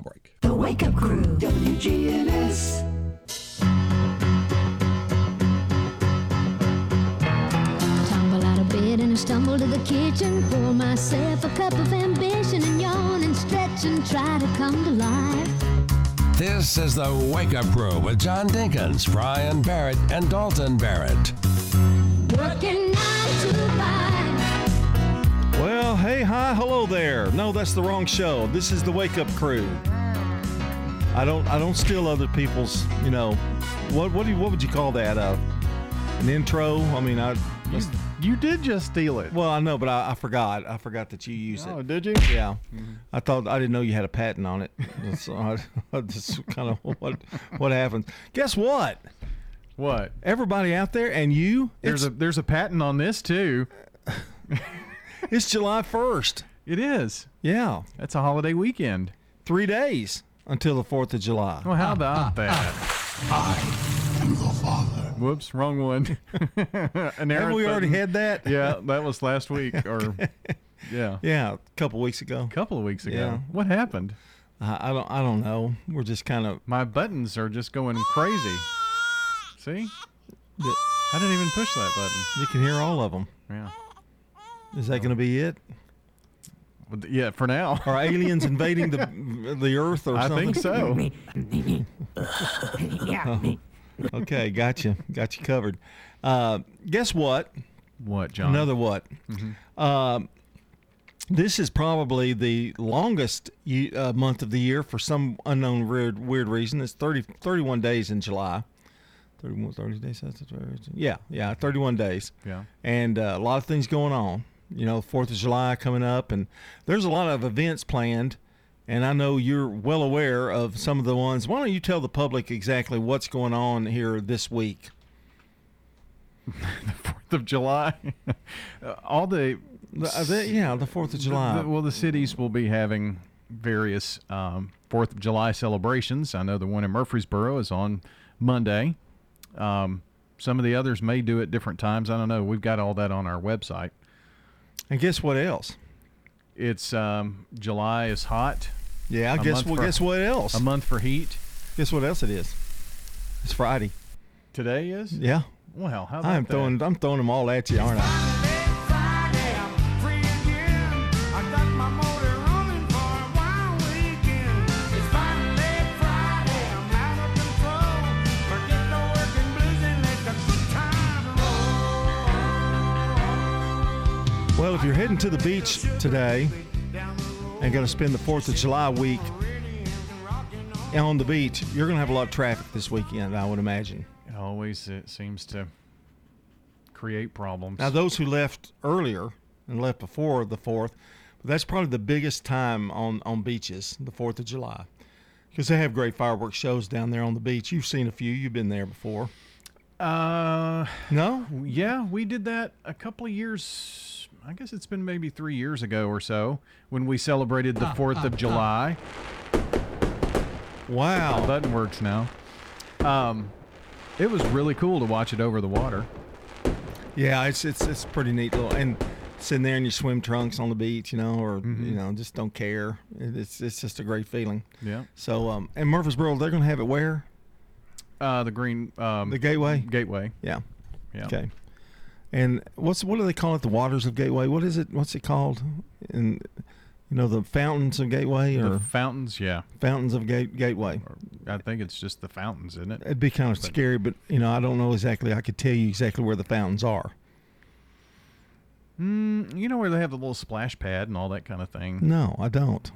break. The Wake Up Crew, WGNS. Tumble out of bed and I stumble to the kitchen. Pour myself a cup of ambition and yawn and stretch and try to come to life. This is the Wake Up Crew with John Dinkins, Brian Barrett, and Dalton Barrett. Working hey, hi, hello there. No, that's the wrong show. This is the Wake Up Crew. I don't, I don't steal other people's. You know, what, what do you, what would you call that? Uh, an intro? I mean, I. You, you did just steal it. Well, I know, but I, I forgot. I forgot that you use Oh, it. Oh, did you? Yeah, I thought I didn't know you had a patent on it. So I, that's kind of what what happens. Guess what? What? Everybody out there, and you, There's a there's a patent on this too. it's July first. It is. Yeah, That's a holiday weekend. three days until the Fourth of July. Well, how about ah, ah, that? Ah. I am the father. Whoops, wrong one. An Haven't errant we already had that? Yeah, that was last week, or yeah, Yeah, a couple weeks ago. a couple of weeks ago. Yeah. What happened? I, I don't. I don't know. We're just kind of. My buttons are just going crazy. See, I didn't even push that button. You can hear all of them. Yeah, Is that going to be it? Yeah. For now, Are aliens invading the the Earth or I something? I think so. Okay, got you. Got you covered. Uh, guess what? What, John? Another what? Um, this is probably the longest uh, month of the year for some unknown weird, weird reason. It's 30, 31 days in July. 31, 30 days. that's- that's- Yeah, yeah, 31 days. Yeah. And uh, a lot of things going on. You know, 4th of July coming up, and there's a lot of events planned. And I know you're well aware of some of the ones. Why don't you tell the public exactly what's going on here this week? Fourth of July. All the The, uh, the- yeah, the 4th of July. The- well, the cities will be having various um, Fourth of July celebrations. I know the one in Murfreesboro is on Monday. Um, some of the others may do it different times. I don't know. We've got all that on our website. And guess what else? It's um, July is hot. Yeah, A guess for- Guess what else? A month for heat. Guess what else it is? It's Friday. Today is. Yeah, Well, how I'm that? throwing. I'm throwing them all at you, aren't I? If you're heading to the beach today and going to spend the Fourth of July week on the beach, you're going to have a lot of traffic this weekend. I would imagine. It always it seems to create problems. Now, those who left earlier and left before the fourth, that's probably the biggest time on on beaches, the Fourth of July, because they have great fireworks shows down there on the beach. You've seen a few. You've been there before. uh, No, Yeah, we did that a couple of years. I guess it's been maybe three years ago or so when we celebrated the Fourth of July. wow. Button works now. Um, it was really cool to watch it over the water. Yeah, it's it's it's pretty neat little and sitting there in your swim trunks on the beach, you know, or you know, just don't care. It's it's just a great feeling. Yeah. So, um, and Murfreesboro, they're going to have it where Uh, the green um, the Gateway. gateway. Yeah. Yeah. Okay. And what's what do they call it? The waters of Gateway. What is it? What's it called? And you know the fountains of Gateway or The fountains. Yeah. fountains of Gate, Gateway. Or I think it's just the fountains, isn't it? It'd be kind of scary, but you know I don't know exactly. I could tell you exactly where the fountains are. Mm, you know where they have the little splash pad and all that kind of thing. No, I don't.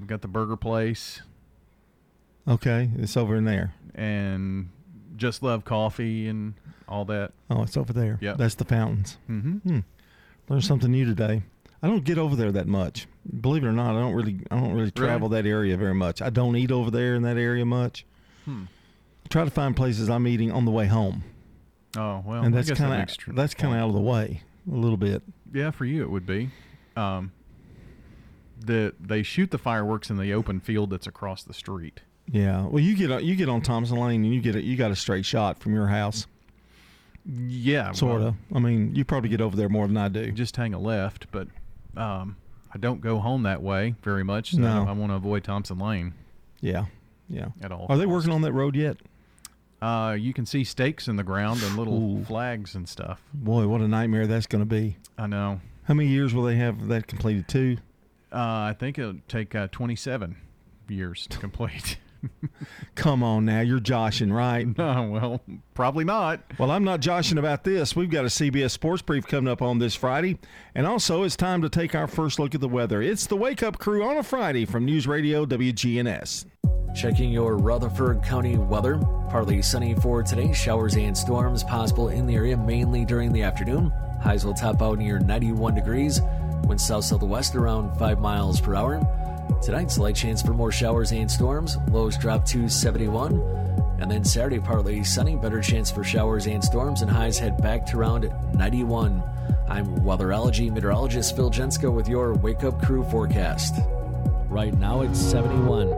We got the burger place Okay, it's over in there. and Just Love Coffee and all that. Oh, it's over there. Yeah, that's the fountains. Mm-hmm. Learned something new today. I don't get over there that much. Believe it or not, I don't really. I don't really travel that area very much. I don't eat over there in that area much. Hmm. I try to find places I'm eating on the way home. Oh well, and that's kind of that's kind of out of the way a little bit. Yeah, for you it would be. Um, the they shoot the fireworks in the open field that's across the street. Yeah. Well, you get on, you get on Thompson Lane and you get a, you got a straight shot from your house, Yeah, sort well, of. I mean, you probably get over there more than I do. Just hang a left, but um, I don't go home that way very much. So No. I want to avoid Thompson Lane Yeah, yeah. at all. Are they working on that road yet? Uh, you can see stakes in the ground and little Ooh. flags and stuff. Boy, what a nightmare that's going to be. I know. How many years will they have that completed? Two. Uh, I think it'll take uh, 27 years to complete. Come on now, you're joshing, right? No, uh, well, probably not. Well, I'm not joshing about this. We've got a CBS Sports Brief coming up on this Friday. And also, it's time to take our first look at the weather. It's the Wake Up Crew on a Friday from News Radio WGNS. Checking your Rutherford County weather. Partly sunny for today. Showers and storms possible in the area mainly during the afternoon. Highs will top out near 91 degrees. Wind south southwest around 5 miles per hour. Tonight, slight chance for more showers and storms. Lows drop to 71. And then Saturday, partly sunny. Better chance for showers and storms, and highs head back to around 91. I'm weatherology meteorologist Phil Jensko with your Wake Up Crew forecast. Right now, it's 71.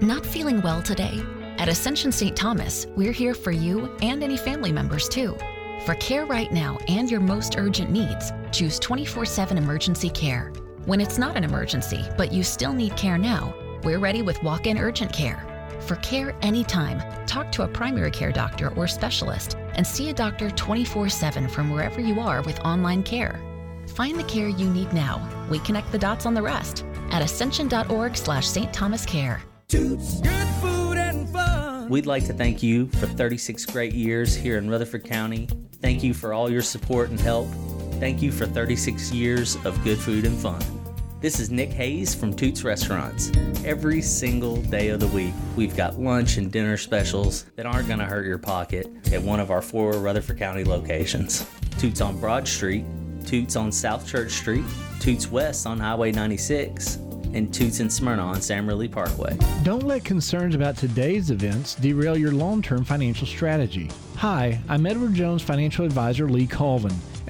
Not feeling well today? At Ascension St. Thomas, we're here for you and any family members too. For care right now and your most urgent needs, choose 24 7 emergency care. When it's not an emergency, but you still need care now, we're ready with walk in urgent care. For care anytime, talk to a primary care doctor or specialist and see a doctor 24 7 from wherever you are with online care. Find the care you need now. We connect the dots on the rest at ascension.org slash St. Thomas Care. We'd like to thank you for 36 great years here in Rutherford County. Thank you for all your support and help. Thank you for 36 years of good food and fun. This is Nick Hayes from Toots Restaurants. Every single day of the week, we've got lunch and dinner specials that aren't going to hurt your pocket at one of our four Rutherford County locations Toots on Broad Street, Toots on South Church Street, Toots West on Highway 96, and Toots in Smyrna on Sam Ridley Parkway. Don't let concerns about today's events derail your long term financial strategy. Hi, I'm Edward Jones financial advisor Lee Colvin,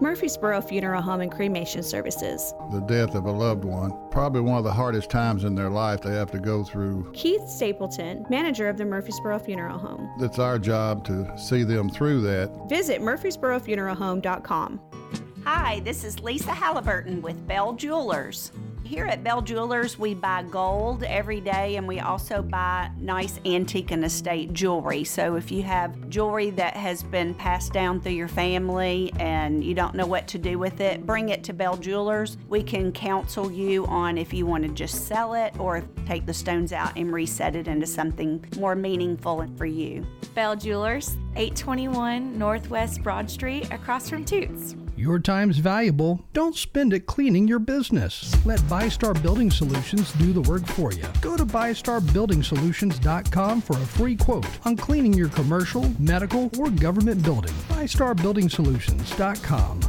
Murfreesboro Funeral Home and Cremation Services. the death of a loved one. Probably one of the hardest times in their life they have to go through. Keith Stapleton, manager of the Murfreesboro Funeral Home. It's our job to see them through that. Visit murfreesborofuneralhome.com. Hi, this is Lisa Halliburton with Bell Jewelers. Here at Bell Jewelers, we buy gold every day and we also buy nice antique and estate jewelry. So if you have jewelry that has been passed down through your family and you don't know what to do with it, bring it to Bell Jewelers. We can counsel you on if you want to just sell it or take the stones out and reset it into something more meaningful for you. Bell Jewelers, 821 Northwest Broad Street, across from Toots. Your time's valuable. Don't spend it cleaning your business. Let ByStar Building Solutions do the work for you. Go to ByStarBuildingSolutions.com for a free quote on cleaning your commercial, medical, or government building. ByStarBuildingSolutions.com.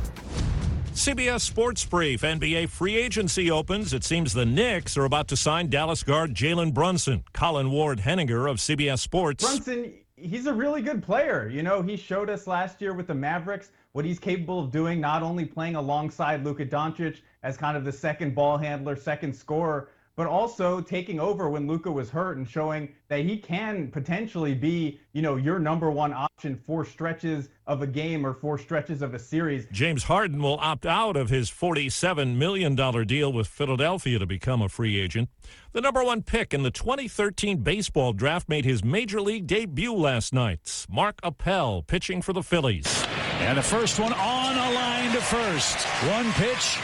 CBS Sports Brief. NBA free agency opens. It seems the Knicks are about to sign Dallas guard Jalen Brunson. Colin Ward Henninger of CBS Sports. Brunson, he's a really good player. You know, he showed us last year with the Mavericks what he's capable of doing, not only playing alongside Luka Doncic as kind of the second ball handler, second scorer, but also taking over when Luka was hurt and showing that he can potentially be, you know, your number one option for stretches of a game or for stretches of a series. James Harden will opt out of his $47 million deal with Philadelphia to become a free agent. The number one pick in the 2013 baseball draft made his major league debut last night. Mark Appel pitching for the Phillies. And the first one on a line to first. One pitch,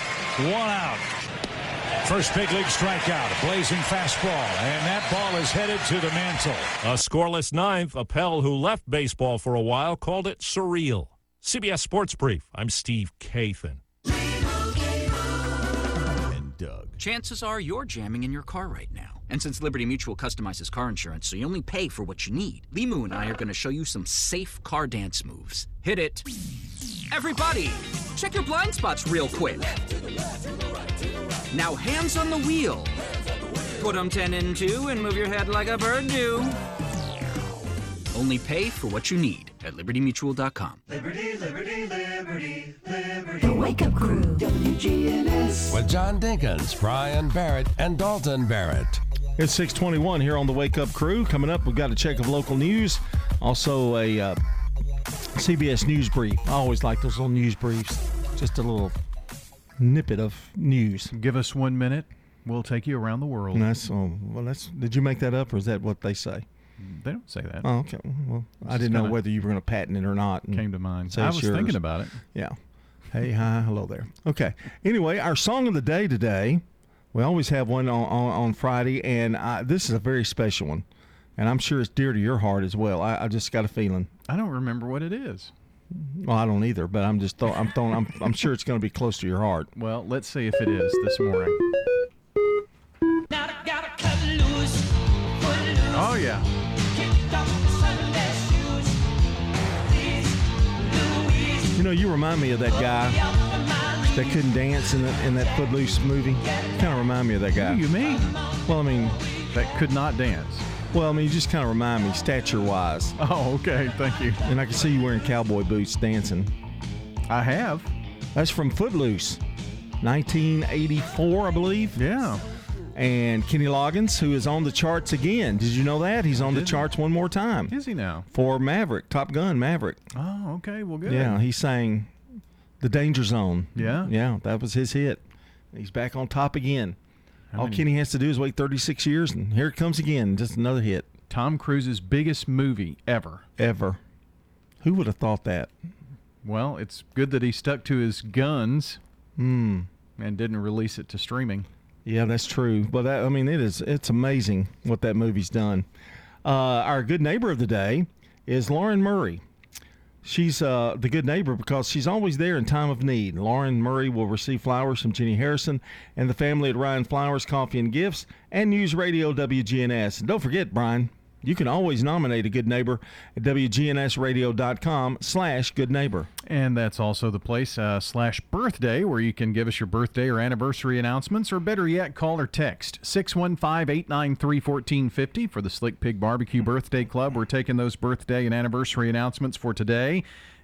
one out. First big league strikeout, a blazing fastball, and that ball is headed to the mantle. A scoreless ninth, Appel, who left baseball for a while, called it surreal. CBS Sports Brief. I'm Steve Kathan. And Doug. Chances are you're jamming in your car right now. And since Liberty Mutual customizes car insurance so you only pay for what you need, Limu and I are going to show you some safe car dance moves. Hit it. Everybody, check your blind spots real quick. Now hands on the wheel. Put them 10 in 2 and move your head like a bird do. Only pay for what you need at libertymutual.com. Liberty, liberty, liberty, liberty. The Wake Up Crew, WGNS. With John Dinkins, Brian Barrett, and Dalton Barrett. It's 621 here on the Wake Up Crew. Coming up, we've got a check of local news. Also, a uh, CBS News brief. I always like those little news briefs. Just a little snippet of news. Give us one minute. We'll take you around the world. And that's oh, well. That's did you make that up or is that what they say? They don't say that. Oh, okay. Well, I didn't know whether you were going to patent it or not. Came to mind. I was yours. thinking about it. Yeah. Hey, hi, hello there. Okay. Anyway, our song of the day today. We always have one on, on, on Friday, and I, this is a very special one, and I'm sure it's dear to your heart as well. I, I just got a feeling. I don't remember what it is. Well, I don't either, but I'm just throw, I'm throwing, I'm, I'm sure it's going to be close to your heart. Well, let's see if it is this morning. Oh yeah. You know, you remind me of that guy that couldn't dance in, the, in that Footloose movie. Kind of remind me of that guy. What do you mean? Well, I mean, that could not dance. Well, I mean, you just kind of remind me, stature-wise. Oh, okay. Thank you. And I can see you wearing cowboy boots dancing. I have. That's from Footloose, 1984, I believe. Yeah. And Kenny Loggins, who is on the charts again. Did you know that he's on the charts one more time? Is he now? For Maverick, Top Gun Maverick. Oh, okay. Well, good. Yeah, he sang "The Danger Zone." Yeah? yeah, that was his hit. He's back on top again. All many- Kenny has to do is wait 36 years, and here it comes again. Just another hit. Tom Cruise's biggest movie ever. Ever. Who would have thought that? Well, it's good that he stuck to his guns Hmm. and didn't release it to streaming. Yeah, that's true. But that, I mean, it is it's amazing what that movie's done. Uh, our good neighbor of the day is Lauren Murray. She's uh, the good neighbor because she's always there in time of need. Lauren Murray will receive flowers from Jenny Harrison and the family at Ryan Flowers Coffee and Gifts and News Radio WGNS. And don't forget, Brian, you can always nominate a good neighbor at WGNSradio.com slash good neighbor. And that's also the place uh, slash birthday where you can give us your birthday or anniversary announcements, or better yet, call or text 615 893 1450 for the Slick Pig Barbecue Birthday Club. We're taking those birthday and anniversary announcements for today,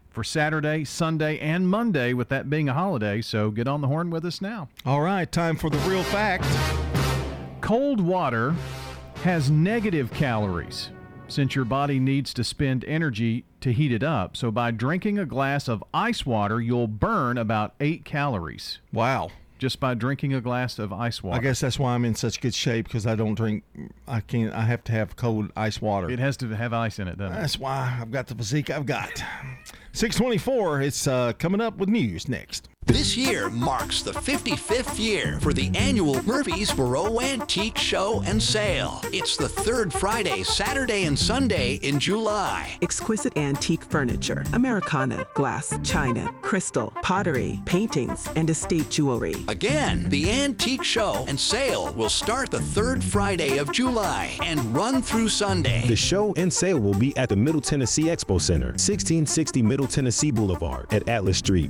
for Saturday, Sunday, and Monday, with that being a holiday. So get on the horn with us now. All right, time for the real fact. Cold water has negative calories since your body needs to spend energy to heat it up. So by drinking a glass of ice water, you'll burn about eight calories. Wow. Just by drinking a glass of ice water. I guess that's why I'm in such good shape because I don't drink. I can't. I have to have cold ice water. It has to have ice in it, doesn't it? That's why I've got the physique I've got. 624. It's uh, coming up with news next. This year marks the 55th year for the annual Murfreesboro Antique Show and Sale. It's the third Friday, Saturday, and Sunday in July. Exquisite antique furniture, Americana, glass, china, crystal, pottery, paintings, and estate jewelry. Again, the Antique Show and Sale will start the third Friday of July and run through Sunday. The show and sale will be at the Middle Tennessee Expo Center, 1660 Middle Tennessee Boulevard at Atlas Street.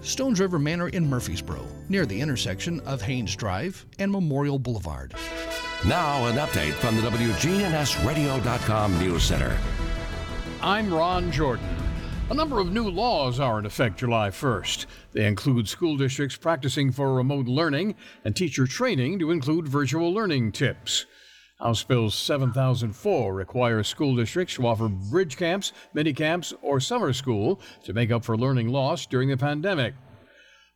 Stones River Manor in Murfreesboro, near the intersection of Haynes Drive and Memorial Boulevard. Now, an update from the WGNSradio.com News Center. I'm Ron Jordan. A number of new laws are in effect July 1st. They include school districts practicing for remote learning and teacher training to include virtual learning tips. House Bill 7004 requires school districts to offer bridge camps, mini camps, or summer school to make up for learning lost during the pandemic.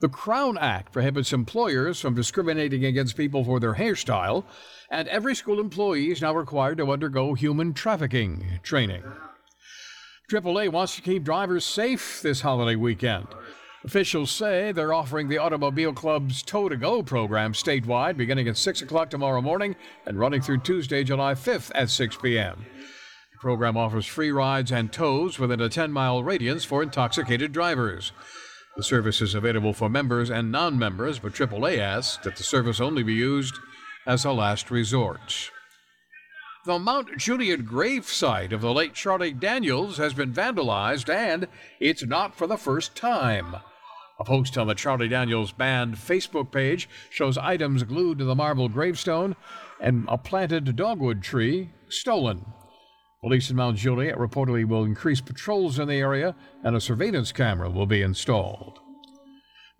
The Crown Act prohibits employers from discriminating against people for their hairstyle, and every school employee is now required to undergo human trafficking training. AAA wants to keep drivers safe this holiday weekend. Officials say they're offering the Automobile Club's Tow to Go program statewide beginning at 6 o'clock tomorrow morning and running through Tuesday, July 5th at 6 p.m. The program offers free rides and tows within a 10 mile radius for intoxicated drivers. The service is available for members and non members, but AAA asks that the service only be used as a last resort. The Mount Juliet grave site of the late Charlie Daniels has been vandalized, and it's not for the first time. A post on the Charlie Daniels Band Facebook page shows items glued to the marble gravestone and a planted dogwood tree stolen. Police in Mount Juliet reportedly will increase patrols in the area and a surveillance camera will be installed.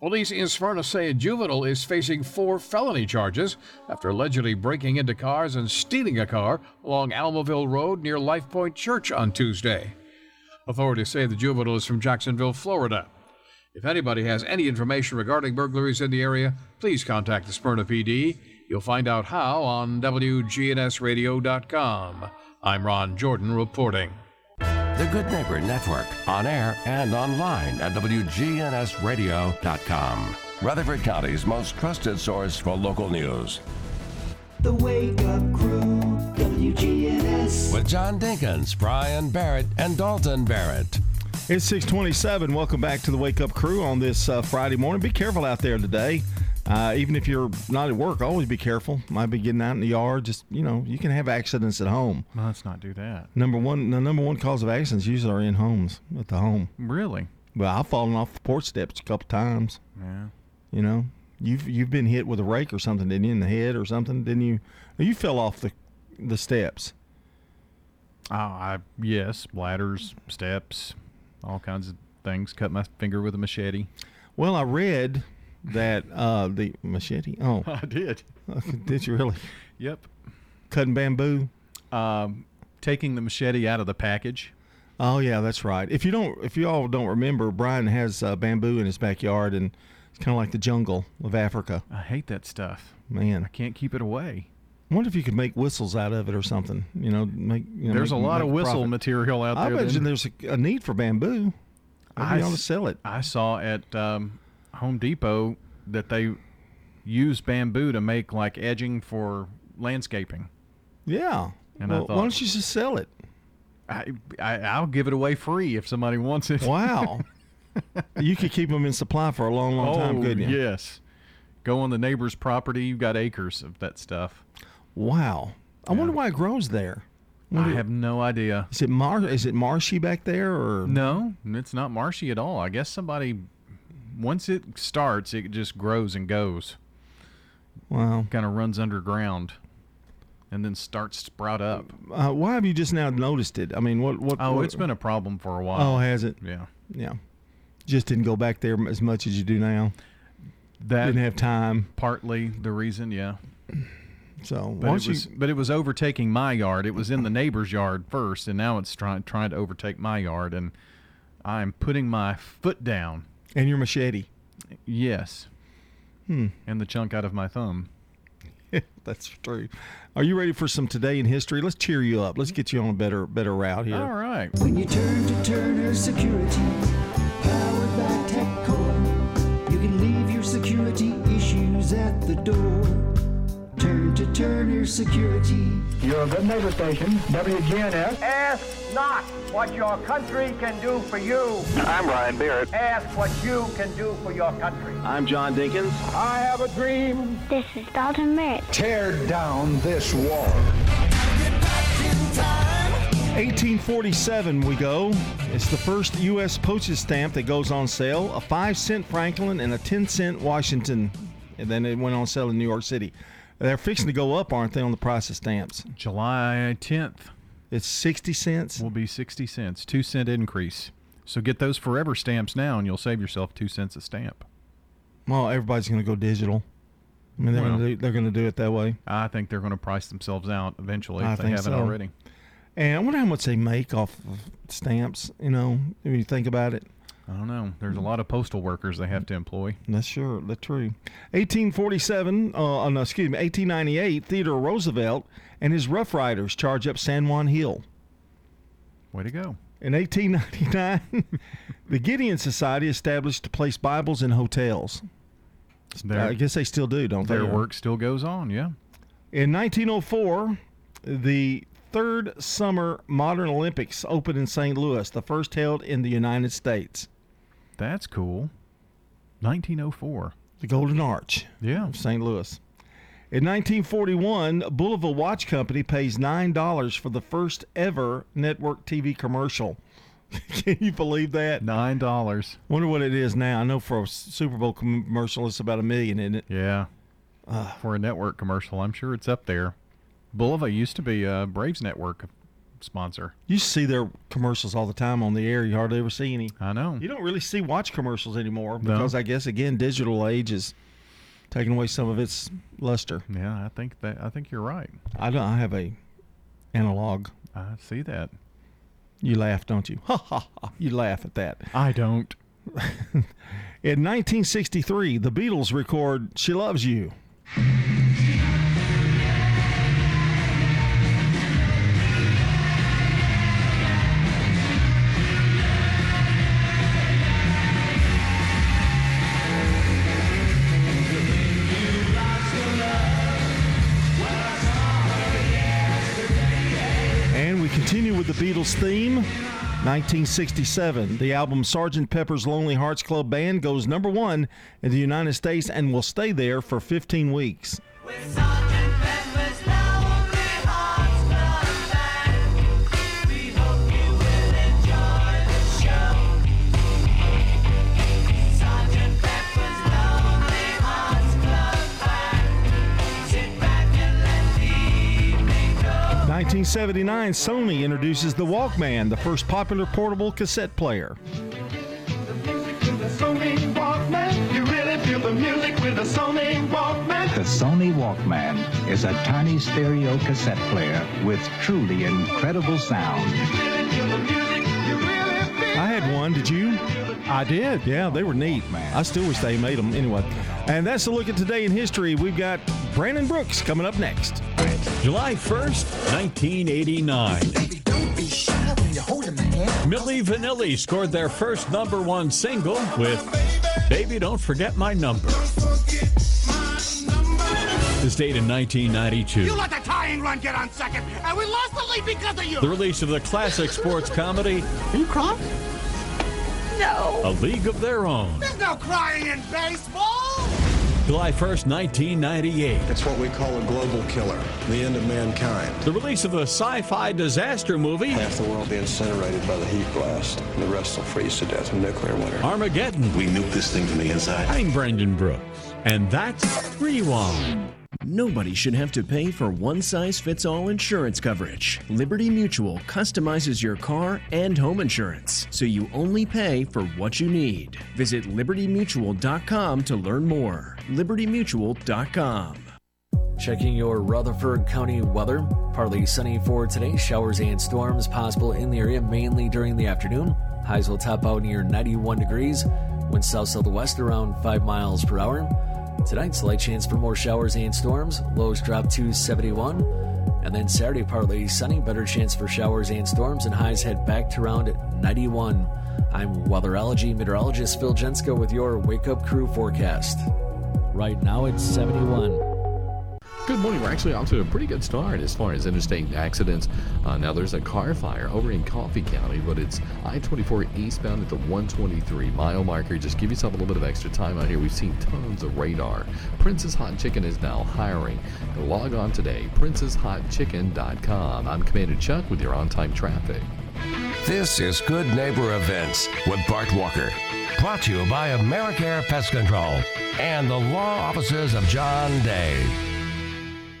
Police in Smyrna say a juvenile is facing four felony charges after allegedly breaking into cars and stealing a car along Almaville Road near Life Point Church on Tuesday. Authorities say the juvenile is from Jacksonville, Florida. If anybody has any information regarding burglaries in the area, please contact the Smyrna PD. You'll find out how on WGNSradio.com. I'm Ron Jordan reporting. The Good Neighbor Network, on air and online at WGNSradio.com. Rutherford County's most trusted source for local news. The Wake Up Crew, WGNS. With John Dinkins, Brian Barrett, and Dalton Barrett. It's 627. Welcome back to the Wake Up Crew on this uh, Friday morning. Be careful out there today. Uh, even if you're not at work, always be careful. Might be getting out in the yard. Just you know, you can have accidents at home. Well, let's not do that. Number one, the number one cause of accidents usually are in homes at the home. Really? Well, I've fallen off the porch steps a couple times. Yeah. You know, you've you've been hit with a rake or something, didn't you, in the head or something? Didn't you? You fell off the the steps. Oh, I yes, ladders, steps, all kinds of things. Cut my finger with a machete. Well, I read that uh, the machete. Oh, I did. did you really? Yep. Cutting bamboo. Um, taking the machete out of the package. Oh yeah, that's right. If you don't, if you all don't remember, Brian has uh, bamboo in his backyard, and it's kind of like the jungle of Africa. I hate that stuff. Man, I can't keep it away. I wonder if you could make whistles out of it or something. You know, make. You know, There's make- a lot of whistle profit. material out I there. I imagine then. there's a, a need for bamboo. Maybe I ought to sell it. I saw at um, Home Depot that they use bamboo to make like edging for landscaping. Yeah. And I thought- why don't you just sell it? I, I I'll give it away free if somebody wants it. Wow. you could keep them in supply for a long, long time, oh, couldn't you? yes. Go on the neighbor's property. You've got acres of that stuff. Wow. I wonder why it grows there. I have no idea. Is it mar? Is it marshy back there, or No, it's not marshy at all. I guess somebody once it starts, it just grows and goes. Wow. Kind of runs underground, and then starts to sprout up. Uh, why have you just now noticed it? I mean, what? What? Oh, what- it's been a problem for a while. Oh, has it? Yeah. Yeah. Just didn't go back there as much as you do now. That didn't have time. Partly the reason, yeah. So But it don't was, you? but it was overtaking my yard. It was in the neighbor's yard first, and now it's trying trying to overtake my yard, and I'm putting my foot down. And your machete. Yes. Hmm. And the chunk out of my thumb. That's true. Are you ready for some today in history? Let's cheer you up. Let's get you on a better better route here. All right. When you turn to Turner Security, Turn to Turner Security. You're a good neighbor station, WGNS. Ask not what your country can do for you. I'm Ryan Barrett. Ask what you can do for your country. I'm John Dinkins. I have a dream. This is Dalton Merritt. Tear down this wall. 1847 we go. It's the first U.S. postage stamp that goes on sale. A five cent Franklin and a ten cent Washington, and then it went on sale in New York City. They're fixing to go up, aren't they, on the price of stamps? July 10th It's 60 cents. will be 60 cents, two cent increase. So get those forever stamps now, and you'll save yourself two cents a stamp. Well, everybody's going to go digital. I mean, they're Well. going to do, they're going to do it that way. I think they're going to price themselves out eventually I if they think haven't so. already. And I wonder how much they make off of stamps. You know, if you think about it. I don't know. There's a lot of postal workers they have to employ. That's sure. That's true. 1847, uh, no, excuse me, 1898, Theodore Roosevelt and his Rough Riders charge up San Juan Hill. Way to go. In 1899, the Gideon Society established to place Bibles in hotels. Their- I guess they still do, don't they? Their work still goes on, yeah. In 1904, the third summer modern Olympics opened in St. Louis, the first held in the United States. That's cool. 1904. The Golden Arch. Yeah. Of St. Louis. In 1941, Bulova Watch Company pays $9 for the first ever network TV commercial. Can you believe that? Nine dollars. Wonder what it is now. I know for a Super Bowl commercial, it's about a million, isn't it? Yeah. for a network commercial, I'm sure it's up there. Bulova used to be a Braves network sponsor. You see their commercials all the time on the air. You hardly ever see any. I know. You don't really see watch commercials anymore No. because I guess again, digital age is taking away some of its luster. Yeah, I think that I think you're right. I don't. I have a analog. I see that. You laugh, don't you? Ha ha ha! You laugh at that. I don't. In 1963, the Beatles record "She Loves You." The Beatles theme. 1967, the album Sgt. Pepper's Lonely Hearts Club Band goes number one in the United States and will stay there for 15 weeks. Nineteen seventy nine, Sony introduces the Walkman, the first popular portable cassette player. Sony Walkman, you really feel the music with a Sony Walkman. The Sony Walkman is a tiny stereo cassette player with truly incredible sound. I had one. Did you? I did. Yeah, they were neat. Man. I still wish they made them anyway. And that's a look at today in history. We've got Brandon Brooks coming up next. July 1st, 1989. Milli Vanilli scored their first number one single with Baby Don't Forget My Number. This date in 1992. You let the tying run get on second, and we lost the lead because of you. The release of the classic sports comedy, Are you crying? No. A League of Their Own. There's no crying in baseball. July 1st, 1998. It's what we call a global killer, the end of mankind. The release of a sci fi disaster movie, Half the world will be incinerated by the heat blast, and the rest will freeze to death in nuclear winter. Armageddon. We nuke this thing from the inside. I'm Brendan Brooks, and that's Rewind. Nobody should have to pay for one size fits all insurance coverage. Liberty Mutual customizes your car and home insurance, so you only pay for what you need. Visit libertymutual.com to learn more. libertymutual.com. Checking your Rutherford County weather. Partly sunny for today. Showers and storms possible in the area mainly during the afternoon. Highs will top out near 91 degrees. Wind south southwest around 5 miles per hour. Tonight, slight chance for more showers and storms. Lows drop to 71. And then Saturday, partly sunny. Better chance for showers and storms, and highs head back to around 91. I'm weatherology meteorologist Phil Jensko with your Wake Up Crew forecast. Right now, it's 71. Good morning. We're actually off to a pretty good start as far as interstate accidents. Uh, now, there's a car fire over in Coffee County, but it's I 24 eastbound at the 123 mile marker. Just give yourself a little bit of extra time out here. We've seen tons of radar. Princess Hot Chicken is now hiring. Log on today, princesshotchicken.com. I'm Commander Chuck with your on time traffic. This is Good Neighbor Events with Bart Walker. Brought to you by Americare Pest Control and the law offices of John Day.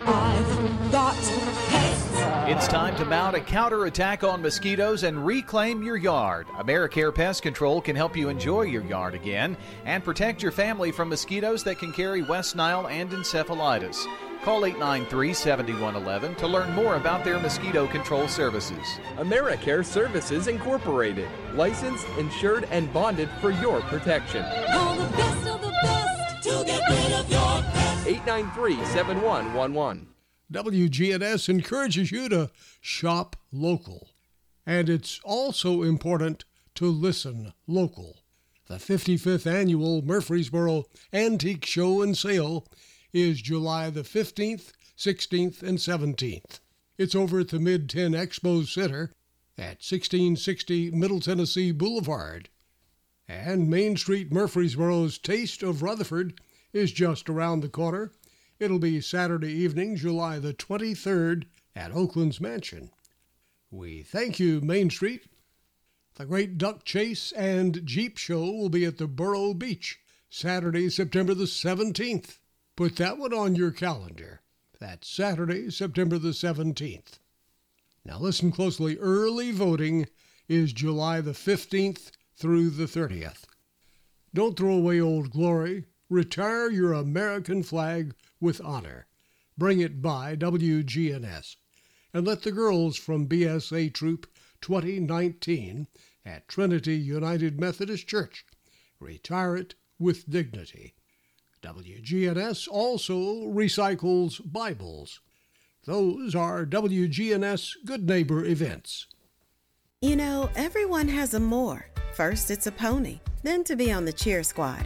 I've got pests. It's time to mount a counterattack on mosquitoes and reclaim your yard. AmeriCare Pest Control can help you enjoy your yard again and protect your family from mosquitoes that can carry West Nile and encephalitis. Call 893 7111 to learn more about their mosquito control services. AmeriCare Services Incorporated, licensed, insured, and bonded for your protection. Call the best of the best to get rid of your pests. 893 7111. WGNS encourages you to shop local. And it's also important to listen local. The 55th annual Murfreesboro Antique Show and Sale is July the 15th, 16th, and 17th. It's over at the Mid Tenn Expo Center at 1660 Middle Tennessee Boulevard. And Main Street Murfreesboro's Taste of Rutherford is just around the corner. It'll be Saturday evening, July the 23rd at Oaklands Mansion. We thank you, Main Street. The Great Duck Chase and Jeep Show will be at the Borough Beach Saturday, September the 17th. Put that one on your calendar. That's Saturday, September the 17th. Now listen closely. Early voting is July the 15th through the 30th. Don't throw away old glory. Retire your American flag with honor. Bring it by WGNS. And let the girls from BSA Troop 2019 at Trinity United Methodist Church retire it with dignity. WGNS also recycles Bibles. Those are WGNS Good Neighbor events. You know, everyone has a more. First, it's a pony, then to be on the cheer squad.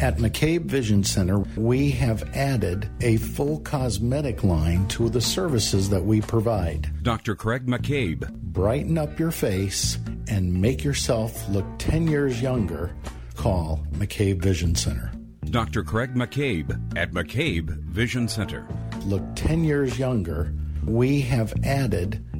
At McCabe Vision Center, we have added a full cosmetic line to the services that we provide. Dr. Craig McCabe. Brighten up your face and make yourself look 10 years younger. Call McCabe Vision Center. Dr. Craig McCabe at McCabe Vision Center. Look 10 years younger. We have added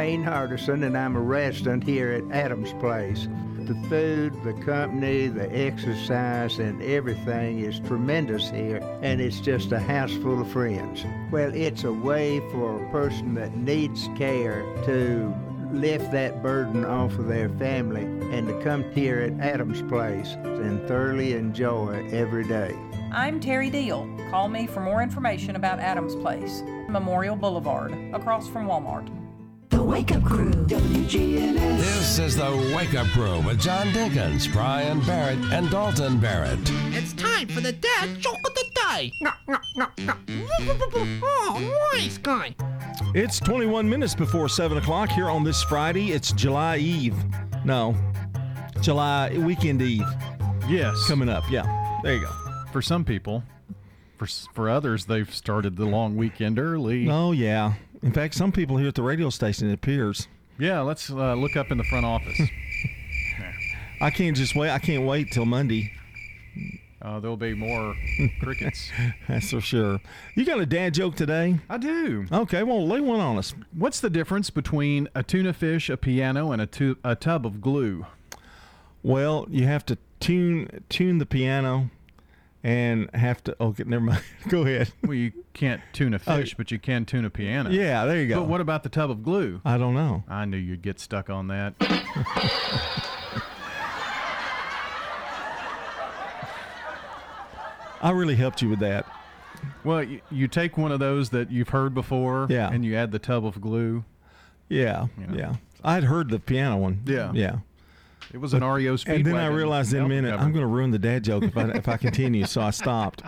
Payne Hardison, and I'm a resident here at Adams Place. The food, the company, the exercise, and everything is tremendous here, and it's just a house full of friends. Well, it's a way for a person that needs care to lift that burden off of their family and to come here at Adams Place and thoroughly enjoy every day. I'm Terry Deal. Call me for more information about Adams Place, Memorial Boulevard, across from Walmart. The Wake Up Crew, WGNS. This is the Wake Up Crew with John Dinkins, Brian Barrett, and Dalton Barrett. It's time for the dad joke of the day. Oh, nice guy. It's 21 minutes before 7 o'clock here on this Friday. It's July Eve. No, July Weekend Eve. Yes. Coming up. Yeah. There you go. For some people, for for others, they've started the long weekend early. Oh, yeah. In fact, some people here at the radio station, it appears. Yeah, let's uh, look up in the front office. I can't just wait. I can't wait till Monday. Uh, there'll be more crickets. That's for sure. You got a dad joke today? I do. Okay, well, lay one on us. What's the difference between a tuna fish, a piano, and a, tu- a tub of glue? Well, you have to tune tune the piano and have to. Oh, okay, never mind. go ahead. Well, you can't tune a oh, fish, but you can tune a piano. Yeah, there you go. But what about the tub of glue? I don't know. I knew you'd get stuck on that. I really helped you with that. Well, you, you take one of those that you've heard before, Yeah. and you add the tub of glue. Yeah, yeah. I'd heard the piano one. Yeah. yeah. It was an REO And then I realized in a minute. I'm going to ruin the dad joke if I if I continue, so I stopped.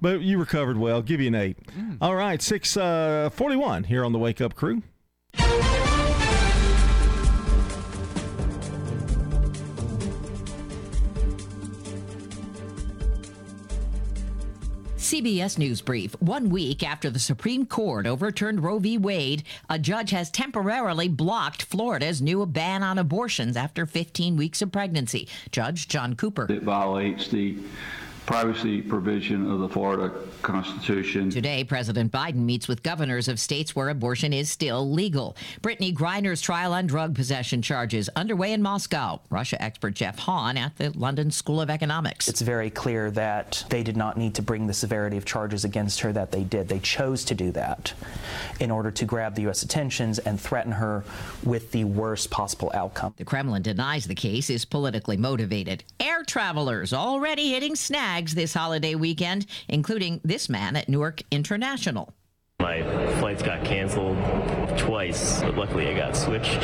But you recovered well. Give you an eight. Mm. All right, six uh, forty-one here on the Wake Up Crew. CBS News Brief. One week after the Supreme Court overturned Roe v. Wade, a judge has temporarily blocked Florida's new ban on abortions after 15 weeks of pregnancy. Judge John Cooper. It violates the privacy provision of the Florida Constitution. Today, President Biden meets with governors of states where abortion is still legal. Brittney Griner's trial on drug possession charges underway in Moscow. Russia expert Jeff Hawn at the London School of Economics. It's very clear that they did not need to bring the severity of charges against her that they did. They chose to do that in order to grab the U.S. attentions and threaten her with the worst possible outcome. The Kremlin denies the case is politically motivated. Air travelers already hitting snags this holiday weekend, including this man at Newark International. My flights got canceled twice, but luckily I got switched.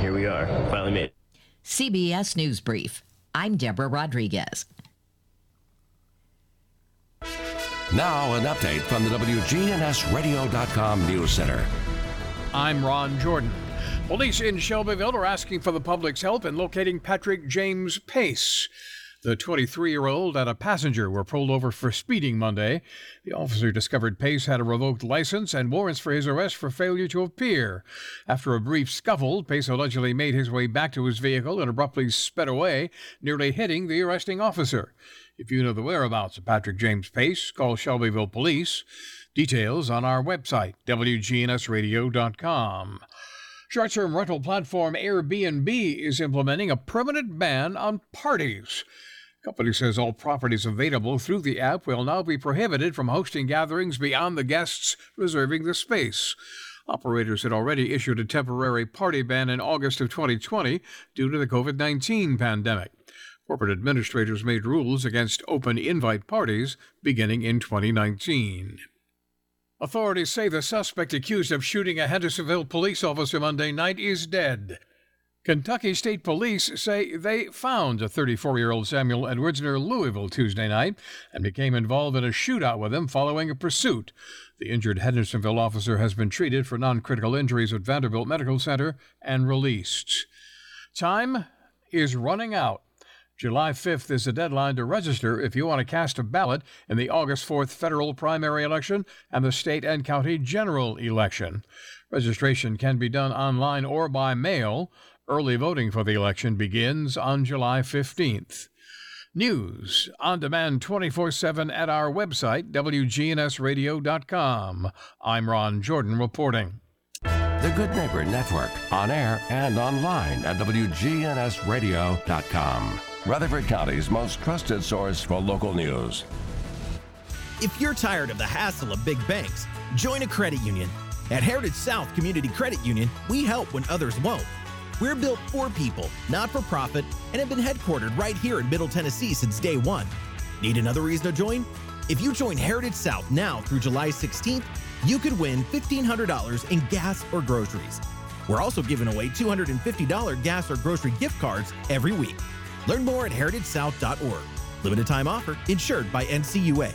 Here we are, finally made. CBS News Brief. I'm Deborah Rodriguez. Now, an update from the WGNSradio.com News Center. I'm Ron Jordan. Police in Shelbyville are asking for the public's help in locating Patrick James Pace. The 23 year old and a passenger were pulled over for speeding Monday. The officer discovered Pace had a revoked license and warrants for his arrest for failure to appear. After a brief scuffle, Pace allegedly made his way back to his vehicle and abruptly sped away, nearly hitting the arresting officer. If you know the whereabouts of Patrick James Pace, call Shelbyville Police. Details on our website, WGNSradio.com. Short term rental platform Airbnb is implementing a permanent ban on parties. Company says all properties available through the app will now be prohibited from hosting gatherings beyond the guests reserving the space. Operators had already issued a temporary party ban in August of 2020 due to the COVID 19 pandemic. Corporate administrators made rules against open invite parties beginning in 2019. Authorities say the suspect accused of shooting a Hendersonville police officer Monday night is dead. Kentucky State Police say they found a 34 year old Samuel Edwards near Louisville Tuesday night and became involved in a shootout with him following a pursuit. The injured Hendersonville officer has been treated for non critical injuries at Vanderbilt Medical Center and released. Time is running out. July 5th is the deadline to register if you want to cast a ballot in the August 4th federal primary election and the state and county general election. Registration can be done online or by mail. Early voting for the election begins on July 15th. News on demand 24 7 at our website, WGNSradio.com. I'm Ron Jordan reporting. The Good Neighbor Network, on air and online at WGNSradio.com. Rutherford County's most trusted source for local news. If you're tired of the hassle of big banks, join a credit union. At Heritage South Community Credit Union, we help when others won't. We're built for people, not for profit, and have been headquartered right here in Middle Tennessee since day one. Need another reason to join? If you join Heritage South now through July 16th, you could win $1,500 in gas or groceries. We're also giving away $250 gas or grocery gift cards every week. Learn more at heritagesouth.org. Limited time offer, insured by NCUA.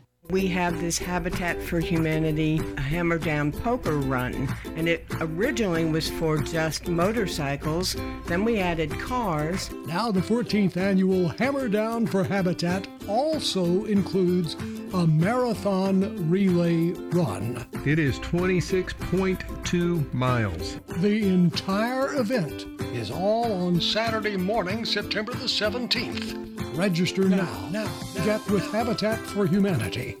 We have this Habitat for Humanity Hammer Down Poker Run, and it originally was for just motorcycles. Then we added cars. Now, the 14th annual Hammer Down for Habitat also includes a marathon relay run. It is 26.2 miles. The entire event is all on Saturday morning, September the 17th. Register now. Now. Get with Habitat for Humanity.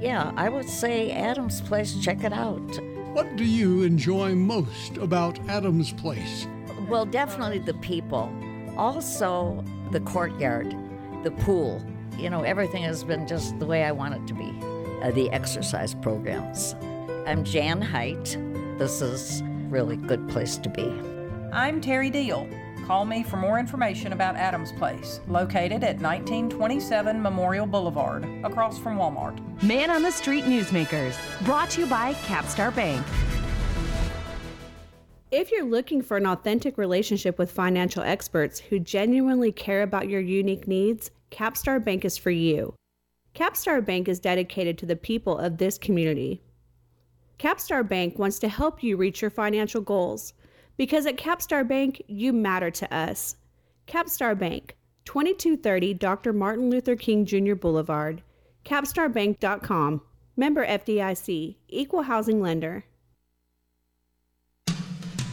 Yeah, I would say Adam's Place, check it out. What do you enjoy most about Adams Place? Well, definitely the people. Also, the courtyard, the pool. you know, everything has been just the way I want it to be. Uh, the exercise programs. I'm Jan Height. This is really good place to be. I'm Terry Deal. Call me for more information about Adams Place, located at 1927 Memorial Boulevard, across from Walmart. Man on the Street Newsmakers, brought to you by Capstar Bank. If you're looking for an authentic relationship with financial experts who genuinely care about your unique needs, Capstar Bank is for you. Capstar Bank is dedicated to the people of this community. Capstar Bank wants to help you reach your financial goals because at Capstar Bank, you matter to us. Capstar Bank, 2230 Dr. Martin Luther King Jr. Boulevard, capstarbank.com. Member FDIC, Equal Housing Lender.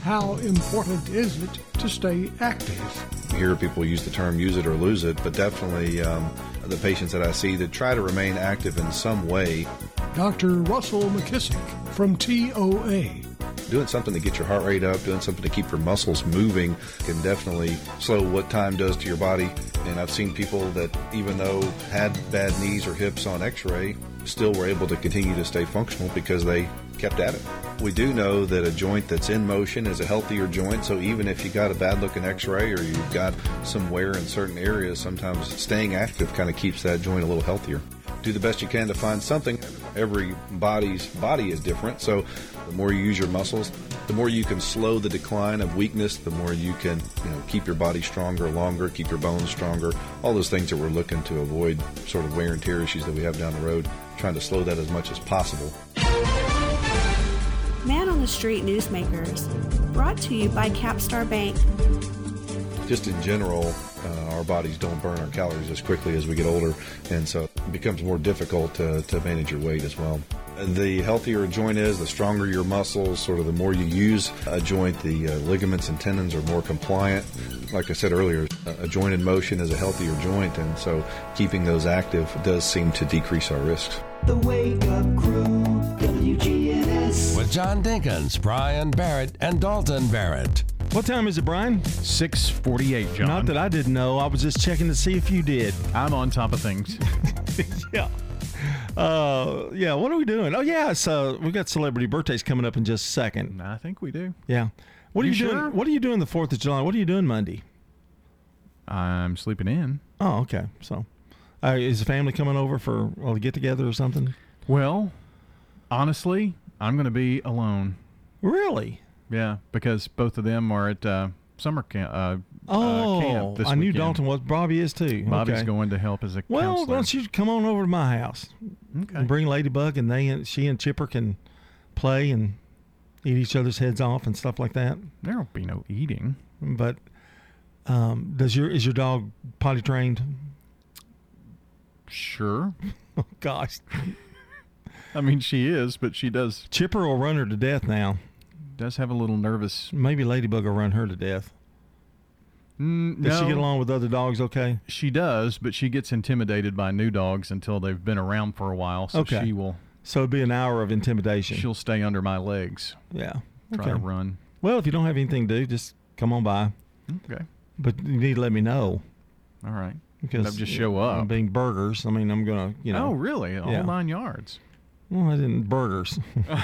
How important is it to stay active? You hear people use the term use it or lose it, but definitely um, the patients that I see that try to remain active in some way. Dr. Russell McKissick from TOA. Doing something to get your heart rate up, doing something to keep your muscles moving can definitely slow what time does to your body. And I've seen people that, even though had bad knees or hips on x ray, still were able to continue to stay functional because they kept at it. We do know that a joint that's in motion is a healthier joint, so even if you got a bad looking x ray or you've got some wear in certain areas, sometimes staying active kind of keeps that joint a little healthier. Do the best you can to find something. Every body's body is different, so the more you use your muscles, the more you can slow the decline of weakness, the more you can you know, keep your body stronger longer, keep your bones stronger, all those things that we're looking to avoid sort of wear and tear issues that we have down the road, trying to slow that as much as possible. Man on the Street Newsmakers, brought to you by Capstar Bank. Just in general, our bodies don't burn our calories as quickly as we get older, and so it becomes more difficult to, to manage your weight as well. The healthier a joint is, the stronger your muscles, sort of the more you use a joint, the uh, ligaments and tendons are more compliant. Like I said earlier, a joint in motion is a healthier joint, and so keeping those active does seem to decrease our risks. The Wake Up Crew, WGNS. With John Dinkins, Brian Barrett, and Dalton Barrett. What time is it, Brian? 648, John. Not that I didn't know. I was just checking to see if you did. I'm on top of things. yeah. Uh, yeah. What are we doing? Oh, yeah. So we got celebrity birthdays coming up in just a second. I think we do. Yeah. What are You you, sure? doing? What are you doing the Fourth of July? What are you doing Monday? I'm sleeping in. Oh, okay. So, uh, is the family coming over for a get together or something? Well, honestly, I'm going to be alone. Really? Yeah, because both of them are at uh, summer camp. Uh, Oh, uh, camp this I knew weekend. Dalton was. Bobby is too. Bobby's okay. going to help as a Well, counselor. why don't you come on over to my house? Okay. And bring Ladybug, and they and she and Chipper can play and eat each other's heads off and stuff like that. There will be no eating. But um, does your is your dog potty trained? Sure. Oh gosh, I mean, she is, but she does Chipper will run her to death now. Does have a little nervous. Maybe Ladybug will run her to death. Mm, Does she get along with other dogs? Okay. She does, but she gets intimidated by new dogs until they've been around for a while. So Okay. she will. So it'd be an hour of intimidation. She'll stay under my legs. yeah. Try okay. to run. Well, if you don't have anything to do, just come on by. Okay. But you need to let me know All right. because Don't just show up. I'm being burgers. I mean, I'm gonna, you know. oh, really? All yeah. nine yards. Well, I didn't burgers.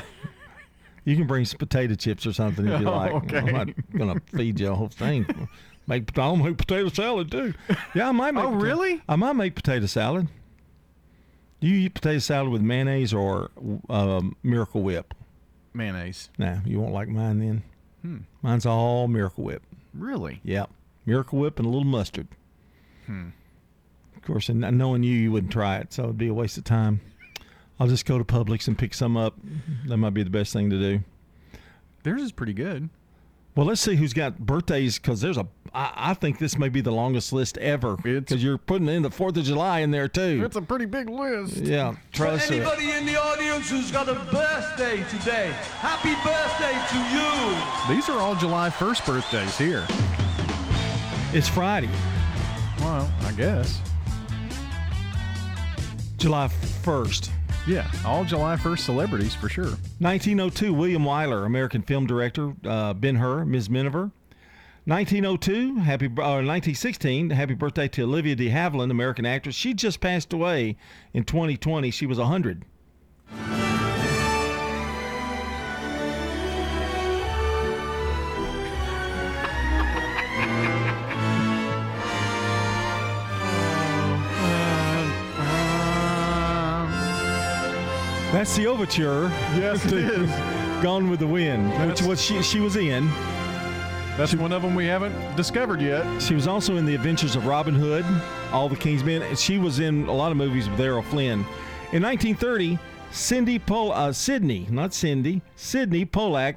you can bring some potato chips or something if you Oh, like. okay. I'm not gonna feed you a whole thing. Make I'll make potato salad too. Yeah, I might make. Oh, pota- really? I might make potato salad. Do you eat potato salad with mayonnaise or um, Miracle Whip? Mayonnaise. Nah, you won't like mine then. Hmm. Mine's all Miracle Whip. Really? Yep, Miracle Whip and a little mustard. Hmm. Of course, and knowing you, you wouldn't try it, so it'd be a waste of time. I'll just go to Publix and pick some up. Mm-hmm. That might be the best thing to do. Theirs is pretty good. Well, let's see who's got birthdays because there's a. I, I think this may be the longest list ever because you're putting in the Fourth of July in there too. It's a pretty big list. yeah, trust For me. anybody in the audience who's got a birthday today, happy birthday to you. These are all July 1st birthdays here. It's Friday, Well, I guess. July first. Yeah, all July 1st celebrities for sure. 1902, William Wyler, American film director, uh, Ben Hur, Ms. Miniver. 1902, happy uh, 1916, happy birthday to Olivia de Havilland, American actress. She just passed away in 2020. She was 100. That's the overture. Yes, it is. Gone with the Wind, which was she, she was in. That's one of them we haven't discovered yet. She was also in The Adventures of Robin Hood, All the King's Men. She was in a lot of movies with Errol Flynn. In 1930, Cindy Pol- uh, Sydney, not Cindy, Sydney Pollack.